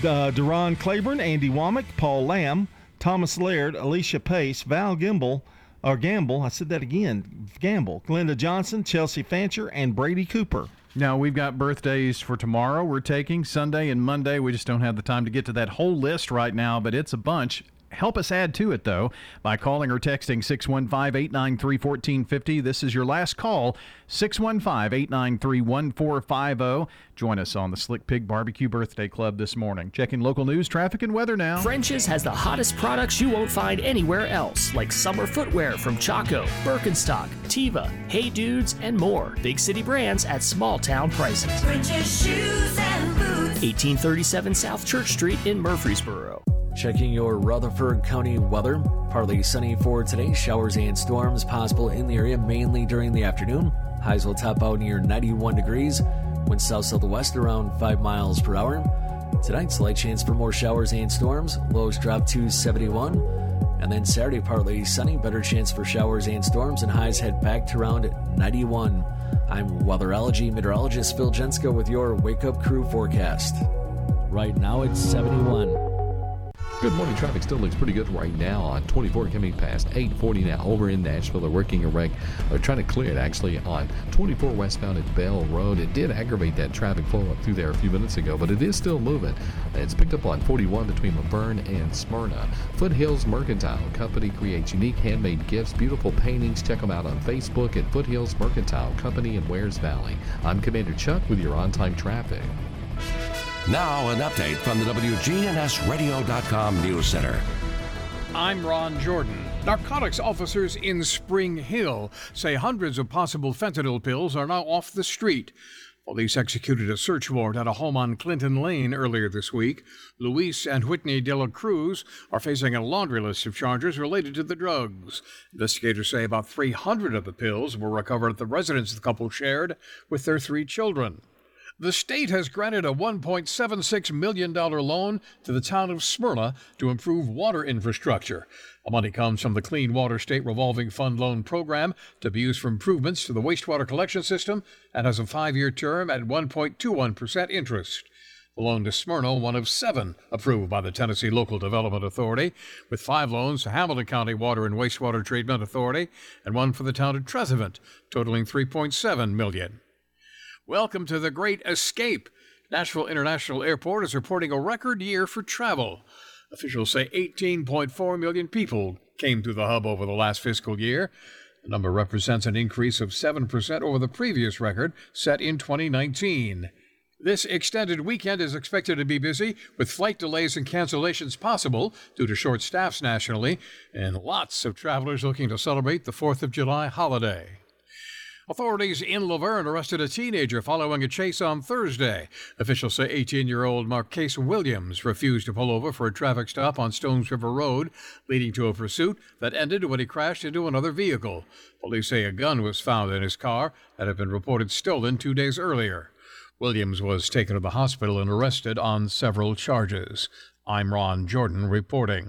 uh, Duron Claiborne, Andy Womack, Paul Lamb, Thomas Laird, Alicia Pace, Val Gimble, or Gamble. I said that again. Gamble, Glenda Johnson, Chelsea Fancher, and Brady Cooper. Now we've got birthdays for tomorrow. We're taking Sunday and Monday. We just don't have the time to get to that whole list right now, but it's a bunch. Help us add to it, though, by calling or texting 615 893 1450. This is your last call 615 893 1450. Join us on the Slick Pig Barbecue Birthday Club this morning. Checking local news, traffic, and weather now. French's has the hottest products you won't find anywhere else, like summer footwear from Chaco, Birkenstock, Teva, Hey Dudes, and more. Big city brands at small town prices. French's shoes and boots. 1837 South Church Street in Murfreesboro. Checking your Rutherford County weather. Partly sunny for today. Showers and storms possible in the area mainly during the afternoon. Highs will top out near 91 degrees. Winds south southwest around 5 miles per hour. Tonight, slight chance for more showers and storms. Lows drop to 71. And then Saturday, partly sunny. Better chance for showers and storms, and highs head back to around 91. I'm weatherology meteorologist Phil Jensko with your Wake Up Crew forecast. Right now, it's 71. Good morning. Traffic still looks pretty good right now on 24 coming past 840 now over in Nashville. They're working a wreck. They're trying to clear it actually on 24 westbound at Bell Road. It did aggravate that traffic flow up through there a few minutes ago, but it is still moving. It's picked up on 41 between La Vergne and Smyrna. Foothills Mercantile Company creates unique handmade gifts, beautiful paintings. Check them out on Facebook at Foothills Mercantile Company in Wears Valley. I'm Commander Chuck with your on time traffic. Now, an update from the WGNSradio.com News Center. I'm Ron Jordan. Narcotics officers in Spring Hill say hundreds of possible fentanyl pills are now off the street. Police executed a search warrant at a home on Clinton Lane earlier this week. Luis and Whitney De La Cruz are facing a laundry list of charges related to the drugs. Investigators say about 300 of the pills were recovered at the residence the couple shared with their three children. The state has granted a $1.76 million loan to the town of Smyrna to improve water infrastructure. The money comes from the Clean Water State Revolving Fund Loan Program to be used for improvements to the wastewater collection system and has a five year term at 1.21% interest. The loan to Smyrna, one of seven approved by the Tennessee Local Development Authority, with five loans to Hamilton County Water and Wastewater Treatment Authority and one for the town of Trezevant, totaling 3.7 million. Welcome to the Great Escape. Nashville International Airport is reporting a record year for travel. Officials say 18.4 million people came through the hub over the last fiscal year. The number represents an increase of 7% over the previous record set in 2019. This extended weekend is expected to be busy, with flight delays and cancellations possible due to short staffs nationally, and lots of travelers looking to celebrate the 4th of July holiday. Authorities in La Vergne arrested a teenager following a chase on Thursday. Officials say 18 year old Marquise Williams refused to pull over for a traffic stop on Stones River Road, leading to a pursuit that ended when he crashed into another vehicle. Police say a gun was found in his car that had been reported stolen two days earlier. Williams was taken to the hospital and arrested on several charges. I'm Ron Jordan reporting.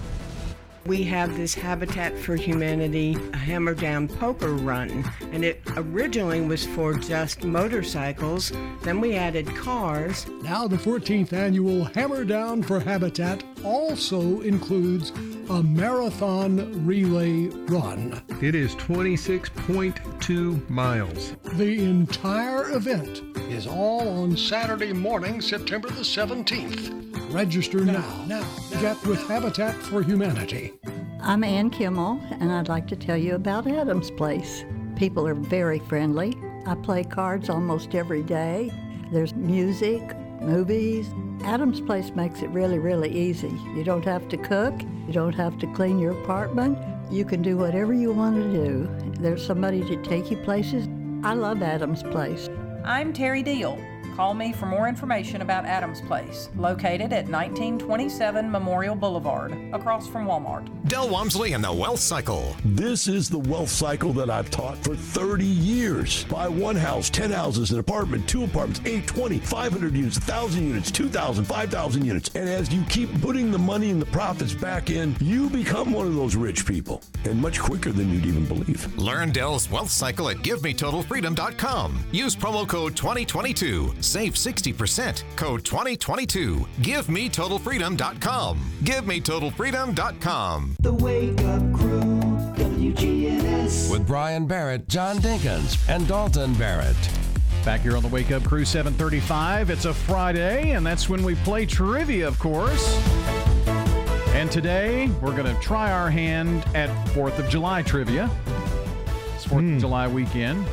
We have this Habitat for Humanity Hammer Down Poker Run, and it originally was for just motorcycles. Then we added cars. Now, the 14th annual Hammer Down for Habitat also includes a marathon relay run. It is 26.2 miles. The entire event is all on Saturday morning, September the 17th. Register now. Now, get with Habitat for Humanity. I'm Ann Kimmel, and I'd like to tell you about Adam's Place. People are very friendly. I play cards almost every day. There's music, movies. Adam's Place makes it really, really easy. You don't have to cook, you don't have to clean your apartment. You can do whatever you want to do. There's somebody to take you places. I love Adam's Place. I'm Terry Deal. Call me for more information about Adams Place, located at 1927 Memorial Boulevard, across from Walmart. Del Walmsley and the Wealth Cycle. This is the wealth cycle that I've taught for 30 years. Buy one house, 10 houses, an apartment, two apartments, 8, 20, 500 units, 1,000 units, 2,000, 5,000 units. And as you keep putting the money and the profits back in, you become one of those rich people. And much quicker than you'd even believe. Learn Del's Wealth Cycle at GiveMeTotalFreedom.com. Use promo code 2022. Save 60%. Code 2022. GiveMeTotalFreedom.com. GiveMeTotalFreedom.com. The Wake Up Crew, WGNS. With Brian Barrett, John Dinkins, and Dalton Barrett. Back here on the Wake Up Crew 735. It's a Friday, and that's when we play trivia, of course. And today, we're going to try our hand at 4th of July trivia. It's 4th of hmm. July weekend.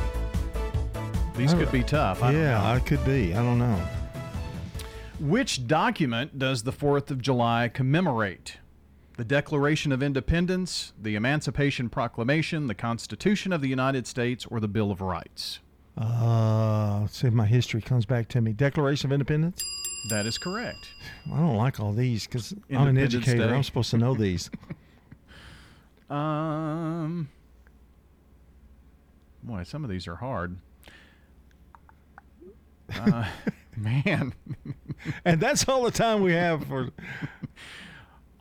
These could be tough. I yeah. I could be. I don't know. Which document does the 4th of July commemorate? The Declaration of Independence, the Emancipation Proclamation, the Constitution of the United States, or the Bill of Rights? Uh, let's see if my history comes back to me. Declaration of Independence. That is correct. I don't like all these because I'm an educator. Day. I'm supposed to know these. Um, boy, some of these are hard. Uh, man. and that's all the time we have for.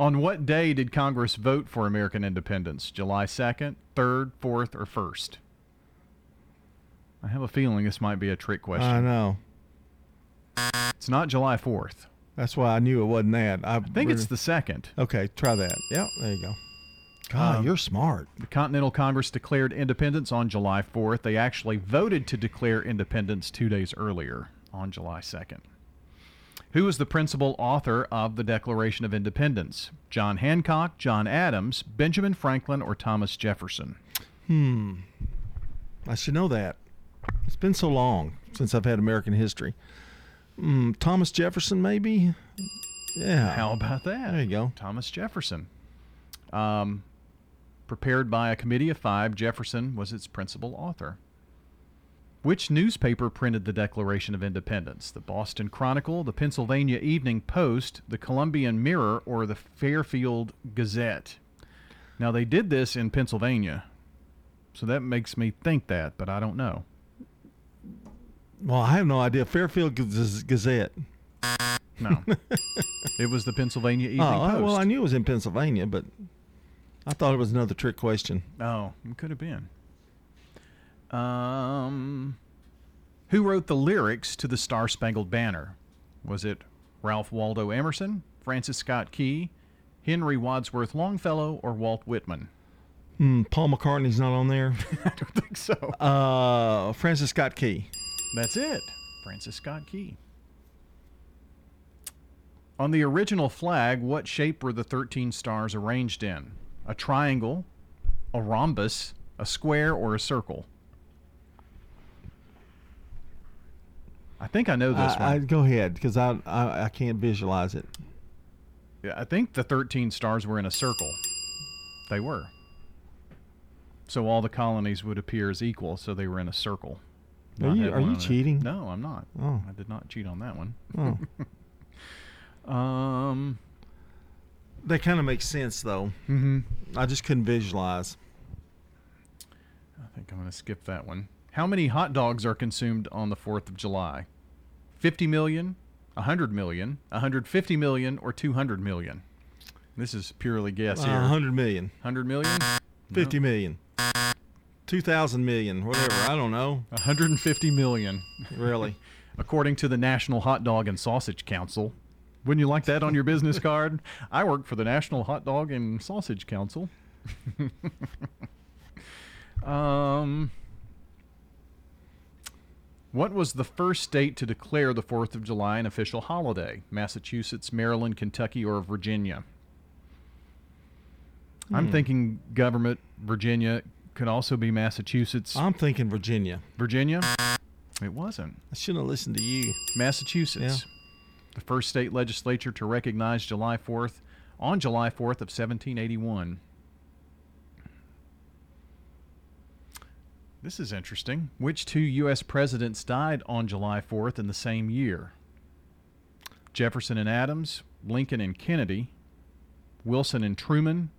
On what day did Congress vote for American independence? July 2nd, 3rd, 4th, or 1st? I have a feeling this might be a trick question. I know. It's not July 4th. That's why I knew it wasn't that. I, I think it's the 2nd. Okay, try that. Yeah, there you go. God, Um, you're smart. The Continental Congress declared independence on July 4th. They actually voted to declare independence two days earlier on July 2nd. Who was the principal author of the Declaration of Independence? John Hancock, John Adams, Benjamin Franklin, or Thomas Jefferson? Hmm. I should know that. It's been so long since I've had American history. Hmm, Thomas Jefferson, maybe? Yeah. How about that? There you go. Thomas Jefferson. Um, prepared by a committee of five, Jefferson was its principal author. Which newspaper printed the Declaration of Independence? The Boston Chronicle, the Pennsylvania Evening Post, the Columbian Mirror, or the Fairfield Gazette? Now, they did this in Pennsylvania, so that makes me think that, but I don't know. Well, I have no idea. Fairfield Gazette. No. it was the Pennsylvania Evening oh, Post. well, I knew it was in Pennsylvania, but I thought it was another trick question. Oh, it could have been. Um, who wrote the lyrics to the Star Spangled Banner? Was it Ralph Waldo Emerson, Francis Scott Key, Henry Wadsworth Longfellow, or Walt Whitman? Hmm, Paul McCartney's not on there. I don't think so. Uh, Francis Scott Key. That's it. Francis Scott Key. On the original flag, what shape were the 13 stars arranged in? A triangle, a rhombus, a square, or a circle? I think I know this I, I, one. go ahead because I, I I can't visualize it. Yeah, I think the 13 stars were in a circle. They were. So all the colonies would appear as equal, so they were in a circle. Are you- are you on it. cheating? No, I'm not. Oh. I did not cheat on that one. Oh. um, That kind of makes sense though. Mhm. I just couldn't visualize. I think I'm going to skip that one. How many hot dogs are consumed on the 4th of July? 50 million, 100 million, 150 million, or 200 million? This is purely guess Uh, here. 100 million. 100 million? 50 million. 2,000 million, whatever. I don't know. 150 million. Really? According to the National Hot Dog and Sausage Council. Wouldn't you like that on your business card? I work for the National Hot Dog and Sausage Council. um, what was the first state to declare the 4th of July an official holiday? Massachusetts, Maryland, Kentucky, or Virginia? I'm Hmm. thinking government, Virginia, could also be Massachusetts. I'm thinking Virginia. Virginia? It wasn't. I shouldn't have listened to you. Massachusetts, the first state legislature to recognize July 4th on July 4th of 1781. This is interesting. Which two U.S. presidents died on July 4th in the same year? Jefferson and Adams, Lincoln and Kennedy, Wilson and Truman,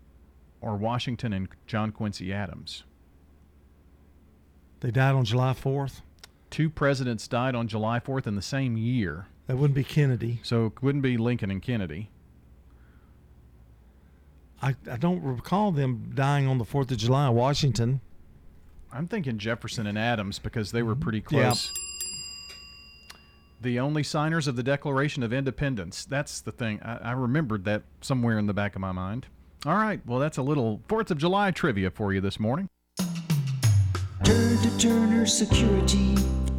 or Washington and John Quincy Adams? They died on July 4th. Two presidents died on July 4th in the same year. That wouldn't be Kennedy. So it wouldn't be Lincoln and Kennedy. I, I don't recall them dying on the 4th of July. Washington. I'm thinking Jefferson and Adams because they were mm-hmm. pretty Yeah. close. The only signers of the Declaration of Independence. That's the thing. I, I remembered that somewhere in the back of my mind. All right. Well, that's a little 4th of July trivia for you this morning. Turn to Turner Security.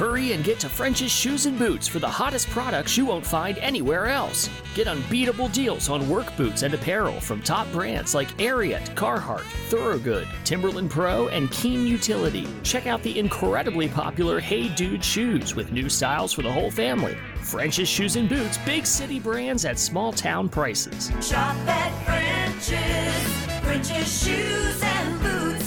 Hurry and get to French's Shoes and Boots for the hottest products you won't find anywhere else. Get unbeatable deals on work boots and apparel from top brands like Ariat, Carhartt, Thorogood, Timberland Pro, and Keen Utility. Check out the incredibly popular Hey Dude shoes with new styles for the whole family. French's Shoes and Boots, big city brands at small town prices. Shop at French's. French's Shoes and.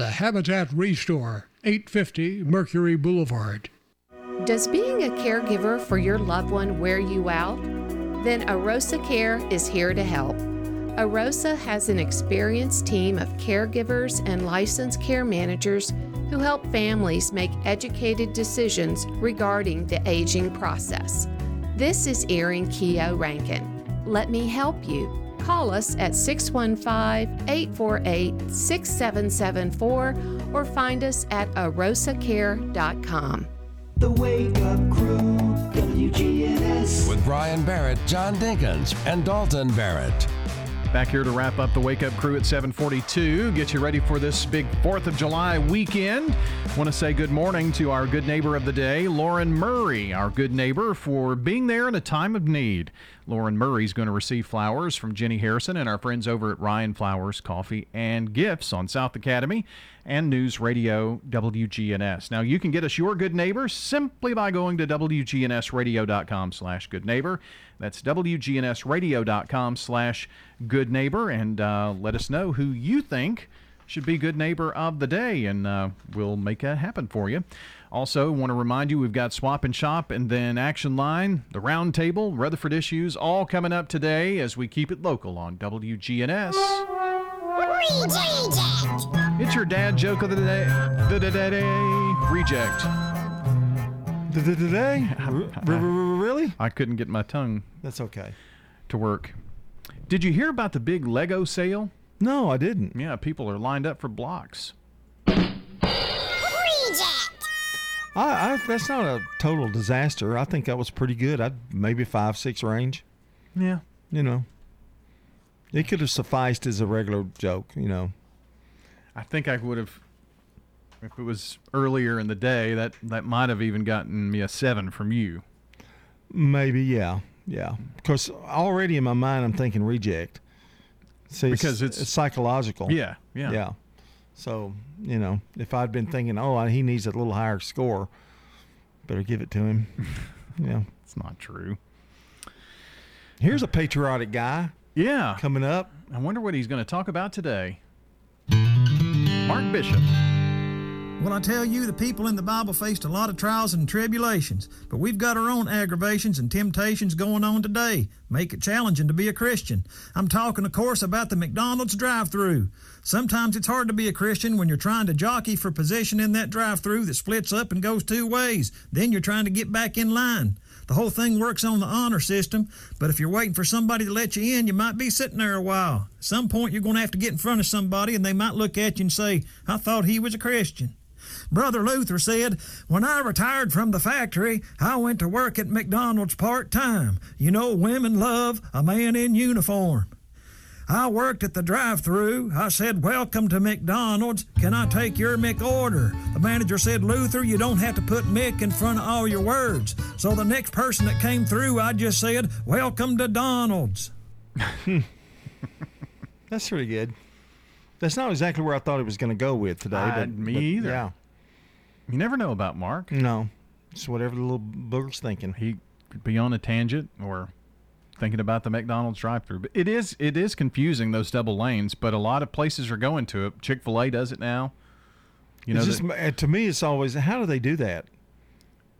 The Habitat Restore, 850 Mercury Boulevard. Does being a caregiver for your loved one wear you out? Then Arosa Care is here to help. Arosa has an experienced team of caregivers and licensed care managers who help families make educated decisions regarding the aging process. This is Erin Keogh Rankin. Let me help you. Call us at 615 848 6774 or find us at arosacare.com. The Wake Up Crew, WGNS. With Brian Barrett, John Dinkins, and Dalton Barrett. Back here to wrap up the Wake Up Crew at 742. Get you ready for this big 4th of July weekend. Want to say good morning to our good neighbor of the day, Lauren Murray, our good neighbor, for being there in a time of need. Lauren Murray is going to receive flowers from Jenny Harrison and our friends over at Rion Flowers Coffee and Gifts on South Academy and News Radio WGNS. Now you can get us your good neighbor simply by going to WGNSradio.com slash good neighbor. That's WGNSradio.com slash good neighbor and uh, let us know who you think should be good neighbor of the day and uh, we'll make that happen for you. Also, want to remind you we've got Swap and Shop and then Action Line, the Roundtable, Rutherford Issues, all coming up today as we keep it local on WGNS. Reject. It's your dad joke of the day. The day. Reject. The day? Really? I couldn't get my tongue. That's okay. To work. Did you hear about the big Lego sale? No, I didn't. Yeah, people are lined up for blocks. I, I, that's not a total disaster. I think that was pretty good. I'd maybe five, six range. Yeah. You know, it could have sufficed as a regular joke. You know, I think I would have, if it was earlier in the day, that, that might have even gotten me a seven from you. maybe yeah, yeah. Because already in my mind, I'm thinking reject. See, Because it's- psychological. Yeah, yeah. yeah. So you know, if I'd been thinking, oh, he needs a little higher score, better give it to him. yeah, it's not true. Here's a patriotic guy. Yeah. Coming up. I wonder what he's going to talk about today. Mark Bishop. Well, I tell you, the people in the Bible faced a lot of trials and tribulations, but we've got our own aggravations and temptations going on today. Make it challenging to be a Christian. I'm talking, of course, about the McDonald's drive through. Sometimes it's hard to be a Christian when you're trying to jockey for position in that drive through that splits up and goes two ways. Then you're trying to get back in line. The whole thing works on the honor system, but if you're waiting for somebody to let you in, you might be sitting there a while. At some point, you're going to have to get in front of somebody, and they might look at you and say, I thought he was a Christian. Brother Luther said, When I retired from the factory, I went to work at McDonald's part time. You know, women love a man in uniform. I worked at the drive through. I said, Welcome to McDonald's. Can I take your Mick order? The manager said, Luther, you don't have to put Mick in front of all your words. So the next person that came through, I just said, Welcome to Donald's. That's pretty good. That's not exactly where I thought it was going to go with today. I- but me but, either. Yeah. You never know about Mark. No. It's whatever the little booger's thinking. He could be on a tangent or thinking about the McDonald's drive-through. But it is it is confusing those double lanes, but a lot of places are going to it. Chick-fil-A does it now. You know, just, that- uh, to me, it's always how do they do that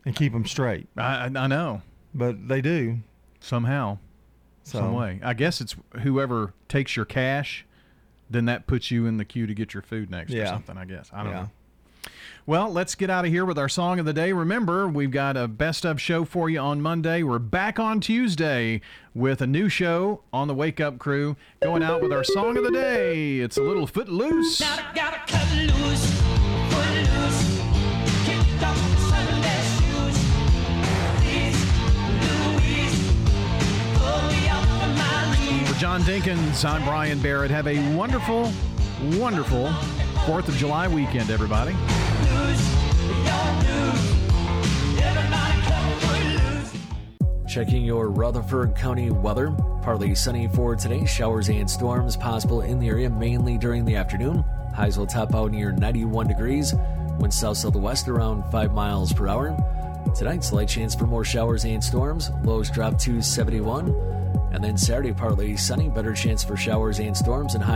and keep them straight? I, I know, but they do somehow, some way. I guess it's whoever takes your cash, then that puts you in the queue to get your food next or something. I guess I don't Yeah. know. Well, let's get out of here with our song of the day. Remember, we've got a best of show for you on Monday. We're back on Tuesday with a new show on the Wake Up Crew, going out with our song of the day. It's a little footloose. Gotta cut loose, foot loose, kick off Sunday shoes. Please, Louise, pull me up from my knees. For John Dinkins, I'm Brian Barrett. Have a wonderful, wonderful 4th of July weekend, everybody. Checking your Rutherford County weather. Partly sunny for today. Showers and storms possible in the area, mainly during the afternoon. Highs will top out near 91 degrees. Wind south southwest around 5 miles per hour. Tonight, slight chance for more showers and storms. Lows drop to 71. And then Saturday, partly sunny. Better chance for showers and storms and high.